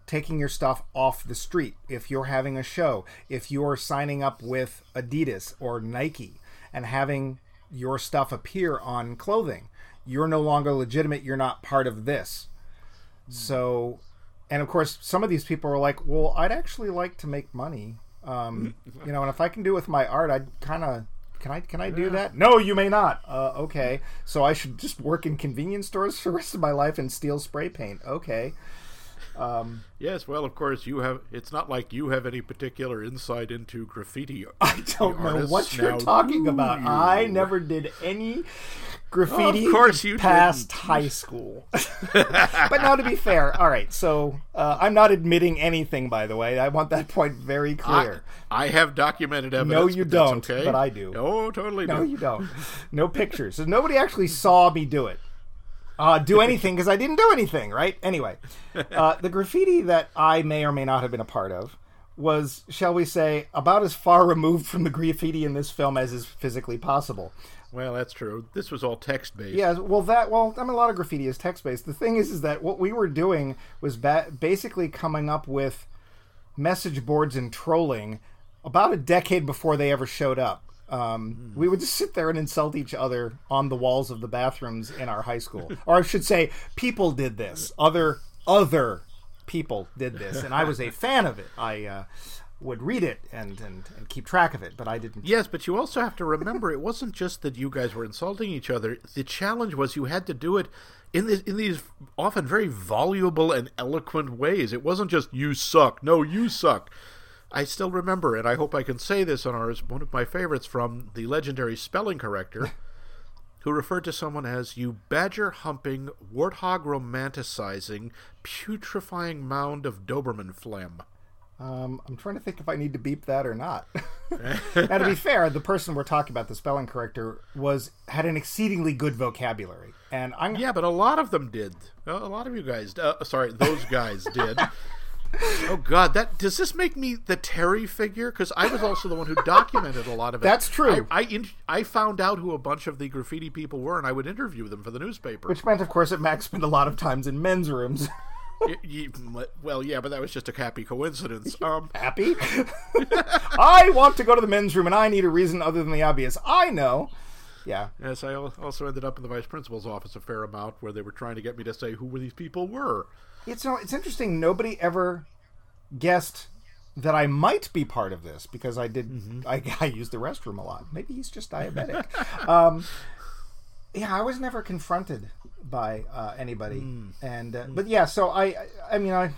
taking your stuff off the street, if you're having a show, if you're signing up with Adidas or Nike and having your stuff appear on clothing, you're no longer legitimate. You're not part of this. So, and of course, some of these people are like, "Well, I'd actually like to make money, um, you know, and if I can do it with my art, I'd kind of." Can I can I do that? No, you may not. Uh, okay, so I should just work in convenience stores for the rest of my life and steal spray paint. Okay, yes well of course you have it's not like you have any particular insight into graffiti I don't know artists. what you're Now, talking about. you? I never did any graffiti Of course you past didn't. high school. but now, to be fair, all right. So uh, I'm not admitting anything. By the way, I want that point very clear. I, I have documented evidence. No, you but don't, okay. but I do. No, totally no, don't. you don't. No pictures. So nobody actually saw me do it. Uh, do anything because I didn't do anything, right? Anyway, uh, the graffiti that I may or may not have been a part of was, shall we say, about as far removed from the graffiti in this film as is physically possible. Well, that's true. This was all text based. Yeah, well, that well, I mean, a lot of graffiti is text based. The thing is, is that what we were doing was ba- basically coming up with message boards and trolling about a decade before they ever showed up. Um, We would just sit there and insult each other on the walls of the bathrooms in our high school, or I should say, people did this. Other other people did this, and I was a fan of it. I uh, would read it and, and and keep track of it, but I didn't. Yes, but you also have to remember it wasn't just that you guys were insulting each other. The challenge was you had to do it in this, in these often very voluble and eloquent ways. It wasn't just you suck. No, you suck. I still remember, and I hope I can say this on ours, one of my favorites from the legendary spelling corrector, who referred to someone as you badger humping, warthog romanticizing, putrefying mound of Doberman phlegm. Um, I'm trying to think if I need to beep that or not. now, to be fair, the person we're talking about, the spelling corrector, was had an exceedingly good vocabulary, and I'm Yeah, but a lot of them did. A lot of you guys, uh, sorry, those guys did. Oh God, that does this make me the Thierry figure? Because I was also the one who documented a lot of it. That's true. I I, in, I found out who a bunch of the graffiti people were, and I would interview them for the newspaper. which meant, of course, that Max spent a lot of times in men's rooms. Well, yeah, but that was just a happy coincidence. Um, Happy? I want to go to the men's room, and I need a reason other than the obvious. I know. Yeah. Yes, I also ended up in the vice principal's office a fair amount, where they were trying to get me to say who these people were. It's it's interesting. Nobody ever guessed that I might be part of this because I did. I, I used the restroom a lot. Maybe he's just diabetic. um, yeah, I was never confronted by uh, anybody, and uh, but yeah. So I, I, I mean, I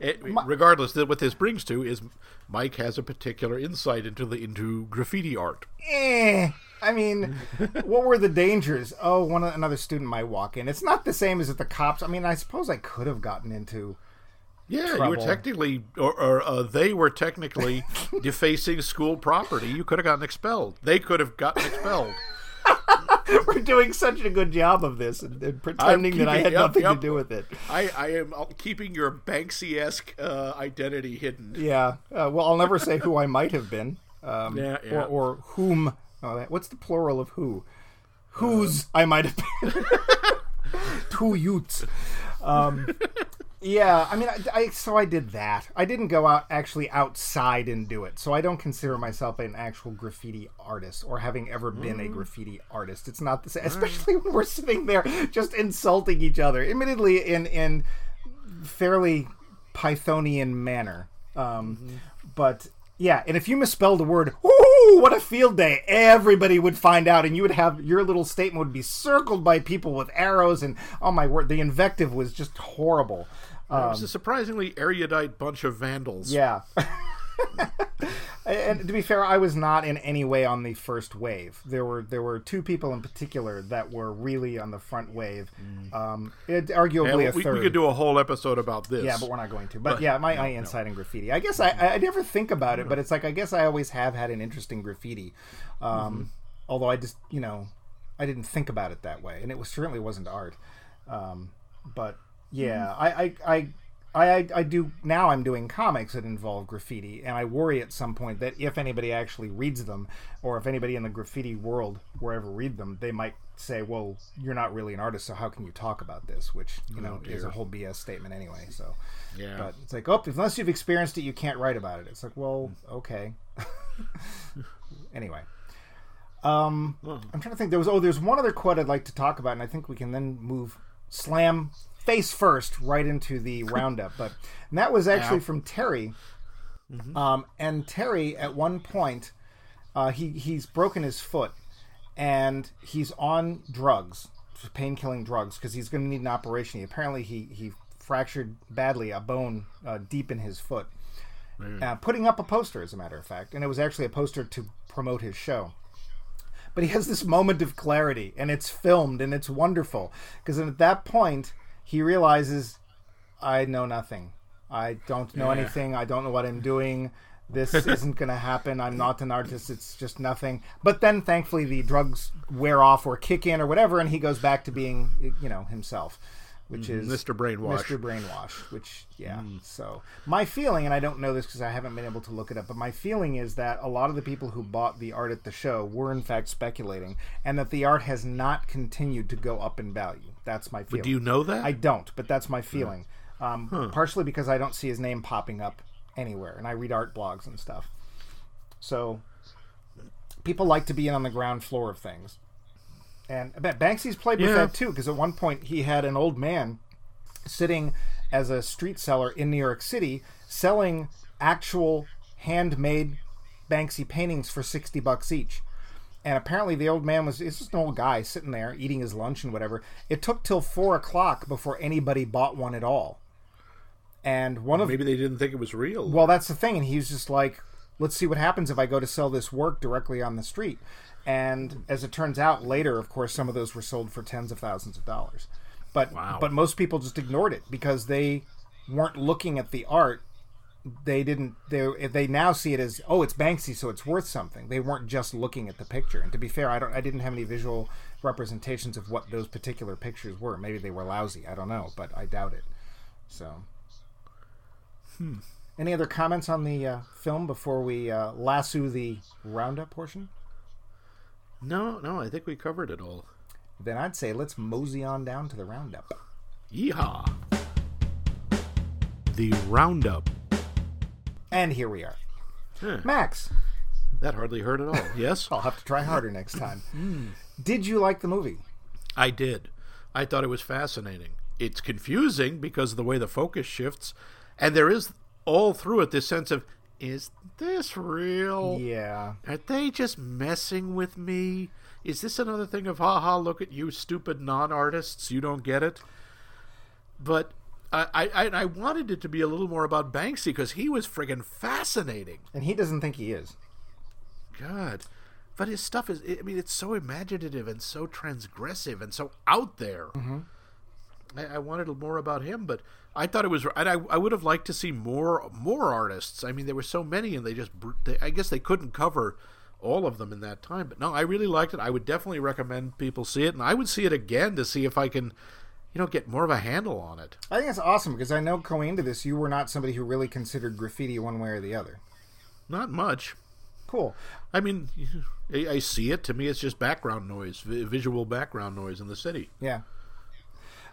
It, regardless, that what this brings to is Mike has a particular insight into the into graffiti art. eh. I mean, what were the dangers? Oh, one another student might walk in. It's not the same as at the cops. I mean, I suppose I could have gotten into. Yeah, you were technically, or, or uh, they were technically defacing school property. You could have gotten expelled. They could have gotten expelled. We're doing such a good job of this and, and pretending that I had yep, nothing yep. to do with it. I, I am uh, keeping your Banksy-esque uh, identity hidden. Yeah. Uh, well, I'll never say who I might have been. Um, Yeah, yeah. Or, or whom. Oh, what's the plural of who? Whose I might have been. Two youths. Um, yeah, I mean, I, I so I did that. I didn't go out actually outside and do it, so I don't consider myself an actual graffiti artist or having ever been Mm. a graffiti artist. It's not the same, especially when we're sitting there just insulting each other, admittedly in in fairly Pythonian manner. Um, But yeah, and if you misspelled a word, ooh, what a field day! Everybody would find out, and you would have your little statement would be circled by people with arrows, and oh my word, the invective was just horrible. It was a surprisingly erudite bunch of vandals. Yeah. and to be fair, I was not in any way on the first wave. There were there were two people in particular that were really on the front wave. Um, it, arguably Yeah, a we, third. we could do a whole episode about this. Yeah, but we're not going to. But, yeah, my, my insight in graffiti. I guess I, I never think about it, but it's like I guess I always have had an interest in graffiti. Um, Although I just you know I didn't think about it that way, and it was certainly wasn't art. Um, but yeah, I, I I. I, I do now. I'm doing comics that involve graffiti, and I worry at some point that if anybody actually reads them, or if anybody in the graffiti world were ever read them, they might say, "Well, you're not really an artist, so how can you talk about this?" Which you know is a whole BS statement anyway. So, Yeah. but it's like, oh, unless you've experienced it, you can't write about it. It's like, well, okay. anyway, um, I'm trying to think. There was oh, there's one other quote I'd like to talk about, and I think we can then move slam face first right into the roundup. But and that was actually Yeah. from Thierry. Um, and Thierry, at one point, uh, he he's broken his foot, and he's on drugs, pain killing drugs, because he's going to need an operation. He, apparently, he he fractured badly a bone uh, deep in his foot. Uh, putting up a poster, as a matter of fact, and it was actually a poster to promote his show but he has this moment of clarity and it's filmed and it's wonderful because at that point he realizes i know nothing. I don't know Yeah. anything. I don't know what i'm doing. This isn't going to happen. I'm not an artist. It's just nothing. But then thankfully the drugs wear off or kick in or whatever and he goes back to being you know himself which is Mr. Brainwash. Mr. Brainwash, which yeah. So my feeling, and I don't know this because I haven't been able to look it up, but my feeling is that a lot of the people who bought the art at the show were in fact speculating, and that the art has not continued to go up in value. That's my feeling. But Do you know that? I don't, but that's my feeling. Um, Partially because I don't see his name popping up anywhere, and I read art blogs and stuff. So people like to be in on the ground floor of things. And I bet Banksy's played with that too, because at one point he had an old man sitting as a street seller in New York City selling actual handmade Banksy paintings for 60 bucks each. And apparently the old man was it's just an old guy sitting there eating his lunch and whatever. It took till four o'clock before anybody bought one at all. And one of Maybe they didn't think it was real. well, that's the thing, and he was just like, "Let's see what happens if I go to sell this work directly on the street." And as it turns out, later, of course, some of those were sold for tens of thousands of dollars. But Wow. but most people just ignored it because they weren't looking at the art. They didn't. They they now see it as oh, it's Banksy, so it's worth something. They weren't just looking at the picture. And to be fair, I don't. I didn't have any visual representations of what those particular pictures were. Maybe they were lousy. I don't know, but I doubt it. So. Any other comments on the uh, film before we uh, lasso the roundup portion? No, no, I think we covered it all. Then I'd say let's mosey on down to the roundup. Yeehaw! The roundup. And here we are. Huh. Max, That hardly hurt at all. Yes, I'll have to try harder next time. Hmm. Did you like the movie? I did. I thought it was fascinating. It's confusing because of the way the focus shifts, and there is all through it this sense of is this real? Yeah. Are they just messing with me? Is this another thing of haha, look at you stupid non artists, you don't get it? But I, I I wanted it to be a little more about Banksy because he was friggin' fascinating. And he doesn't think he is. God. But his stuff is, I mean, it's so imaginative and so transgressive and so out there. Mm-hmm. I, I, wanted more about him, but I thought it was, and I, I would have liked to see more more artists. I mean, there were so many, and they just, they, I guess they couldn't cover all of them in that time. But no, I really liked it. I would definitely recommend people see it, and I would see it again to see if I can, you know, get more of a handle on it. I think it's awesome because I know going into this, you were not somebody who really considered graffiti one way or the other. Not much. Cool. I mean, I, I see it. To me, it's just background noise, visual background noise in the city. Yeah.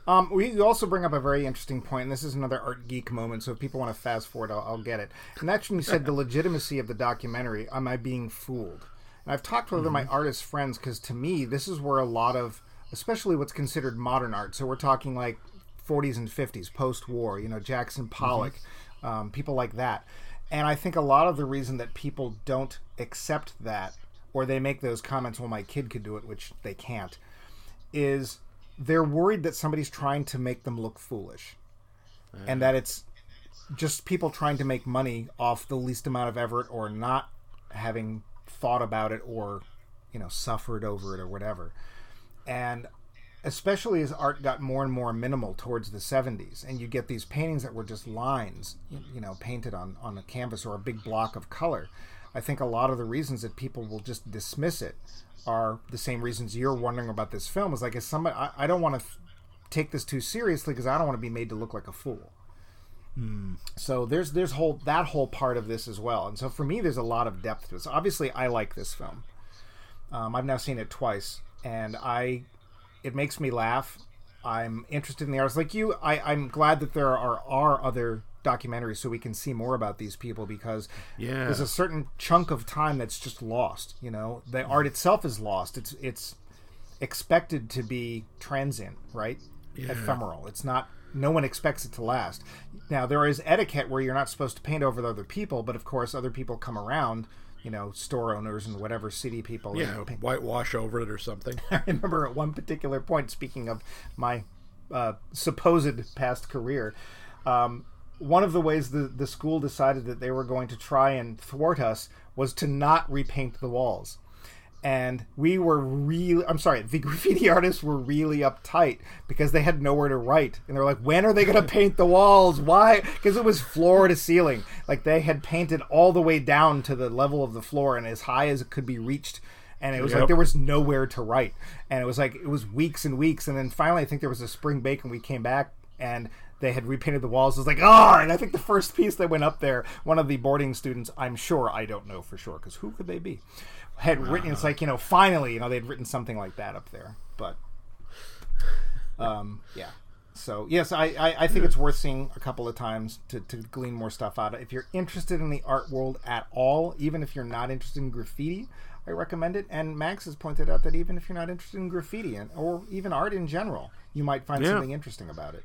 Um, we also bring up a very interesting point, and this is another art geek moment. So if people want to fast forward, I'll, I'll get it. And that's when you said the legitimacy of the documentary. Am I being fooled? And I've talked with mm-hmm. my artist friends because to me, this is where a lot of, especially what's considered modern art. So we're talking like 40s and 50s, post-war. You know, Jackson Pollock, mm-hmm. um, people like that. And I think a lot of the reason that people don't accept that, or they make those comments, well, my kid could do it, which they can't, is they're worried that somebody's trying to make them look foolish. Uh-huh. And that it's just people trying to make money off the least amount of effort or not having thought about it or, you know, suffered over it or whatever. And especially as art got more and more minimal towards the 70s and you get these paintings that were just lines you know painted on on a canvas or a big block of color i think a lot of the reasons that people will just dismiss it are the same reasons you're wondering about this film is like is somebody i, I don't want to f- take this too seriously because i don't want to be made to look like a fool hmm. so there's there's whole that whole part of this as well and so for me there's a lot of depth to it so obviously i like this film um, i've now seen it twice and i it makes me laugh. I'm interested in the artists like you. I, I'm glad that there are, are other documentaries so we can see more about these people because yeah. there's a certain chunk of time that's just lost. You know, the art itself is lost. It's it's expected to be transient, right? Yeah. Ephemeral. It's not. No one expects it to last. Now there is etiquette where you're not supposed to paint over the other people, but of course other people come around you know store owners and whatever city people. Yeah, whitewash over it or something. I remember at one particular point, speaking of my uh, supposed past career, um, one of the ways the the school decided that they were going to try and thwart us was to not repaint the walls. And we were really i'm sorry the graffiti artists were really uptight because they had nowhere to write. And they're like when are they going to paint the walls? Why? Because it was floor to ceiling. Like they had painted all the way down to the level of the floor and as high as it could be reached. And it was yep. like there was nowhere to write. And it was like it was weeks and weeks. And then finally i think there was a spring break and we came back. And they had repainted the walls. It was like, oh, and I think the first piece that went up there, one of the boarding students, I'm sure, I don't know for sure, because who could they be, had written. It's like you know, finally, you know, they'd written something like that up there. But, um, yeah. So yes, I, I, I think it's worth seeing a couple of times to, to glean more stuff out. If you're interested in the art world at all, even if you're not interested in graffiti, I recommend it. And Max has pointed out that even if you're not interested in graffiti and, or even art in general, you might find yeah. something interesting about it.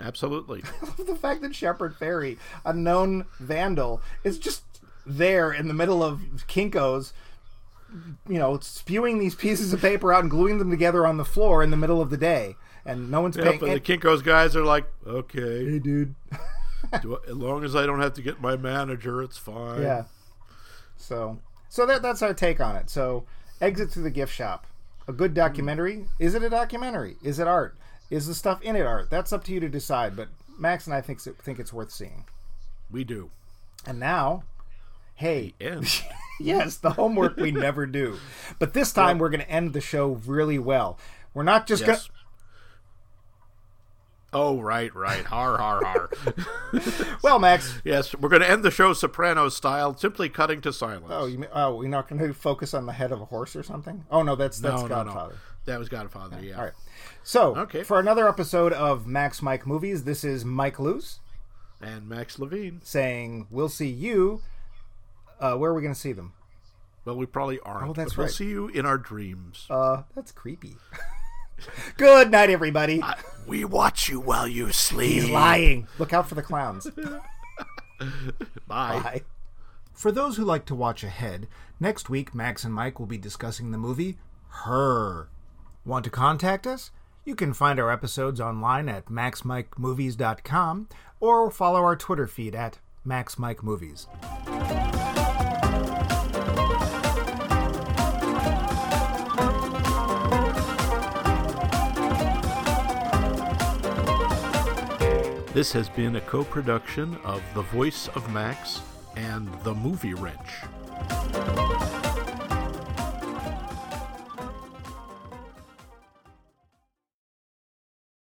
Absolutely. the fact that Shepard Fairey, a known vandal, is just there in the middle of Kinko's you know, spewing these pieces of paper out and gluing them together on the floor in the middle of the day, and no one's yep, paying. And the Kinko's guys are like, okay, hey, dude. Do, as long as I don't have to get my manager, it's fine. Yeah. So, so that that's our take on it. So, exit through the gift shop. A good documentary. Is it a documentary? Is it art? Is the stuff in it art? That's up to you to decide. But Max and I think think it's worth seeing. We do. And now, hey, yes, the homework we never do. But this time we're going to end the show really well. We're not just yes. going to. Oh, right, right. Har, har, har. well, Max. Yes, we're going to end the show soprano style, simply cutting to silence. Oh, you mean, oh, we're not going to focus on the head of a horse or something? Oh, no, that's that's no, Godfather. No, no. That was Godfather, yeah. All right. So, okay. for another episode of Max Mike Movies, this is Mike Luce. And Max Levine. Saying, we'll see you. Uh, where are we going to see them? Well, we probably aren't. Oh, that's but We'll see you in our dreams. Uh, that's creepy. Good night, everybody. we watch you while you sleep. He's lying. Look out for the clowns. Bye. Bye. For those who like to watch ahead, next week Max and Mike will be discussing the movie Her. Want to contact us? You can find our episodes online at maxmikemovies.com or follow our Twitter feed at maxmikemovies. This has been a co production of The Voice of Max and The Movie Wrench.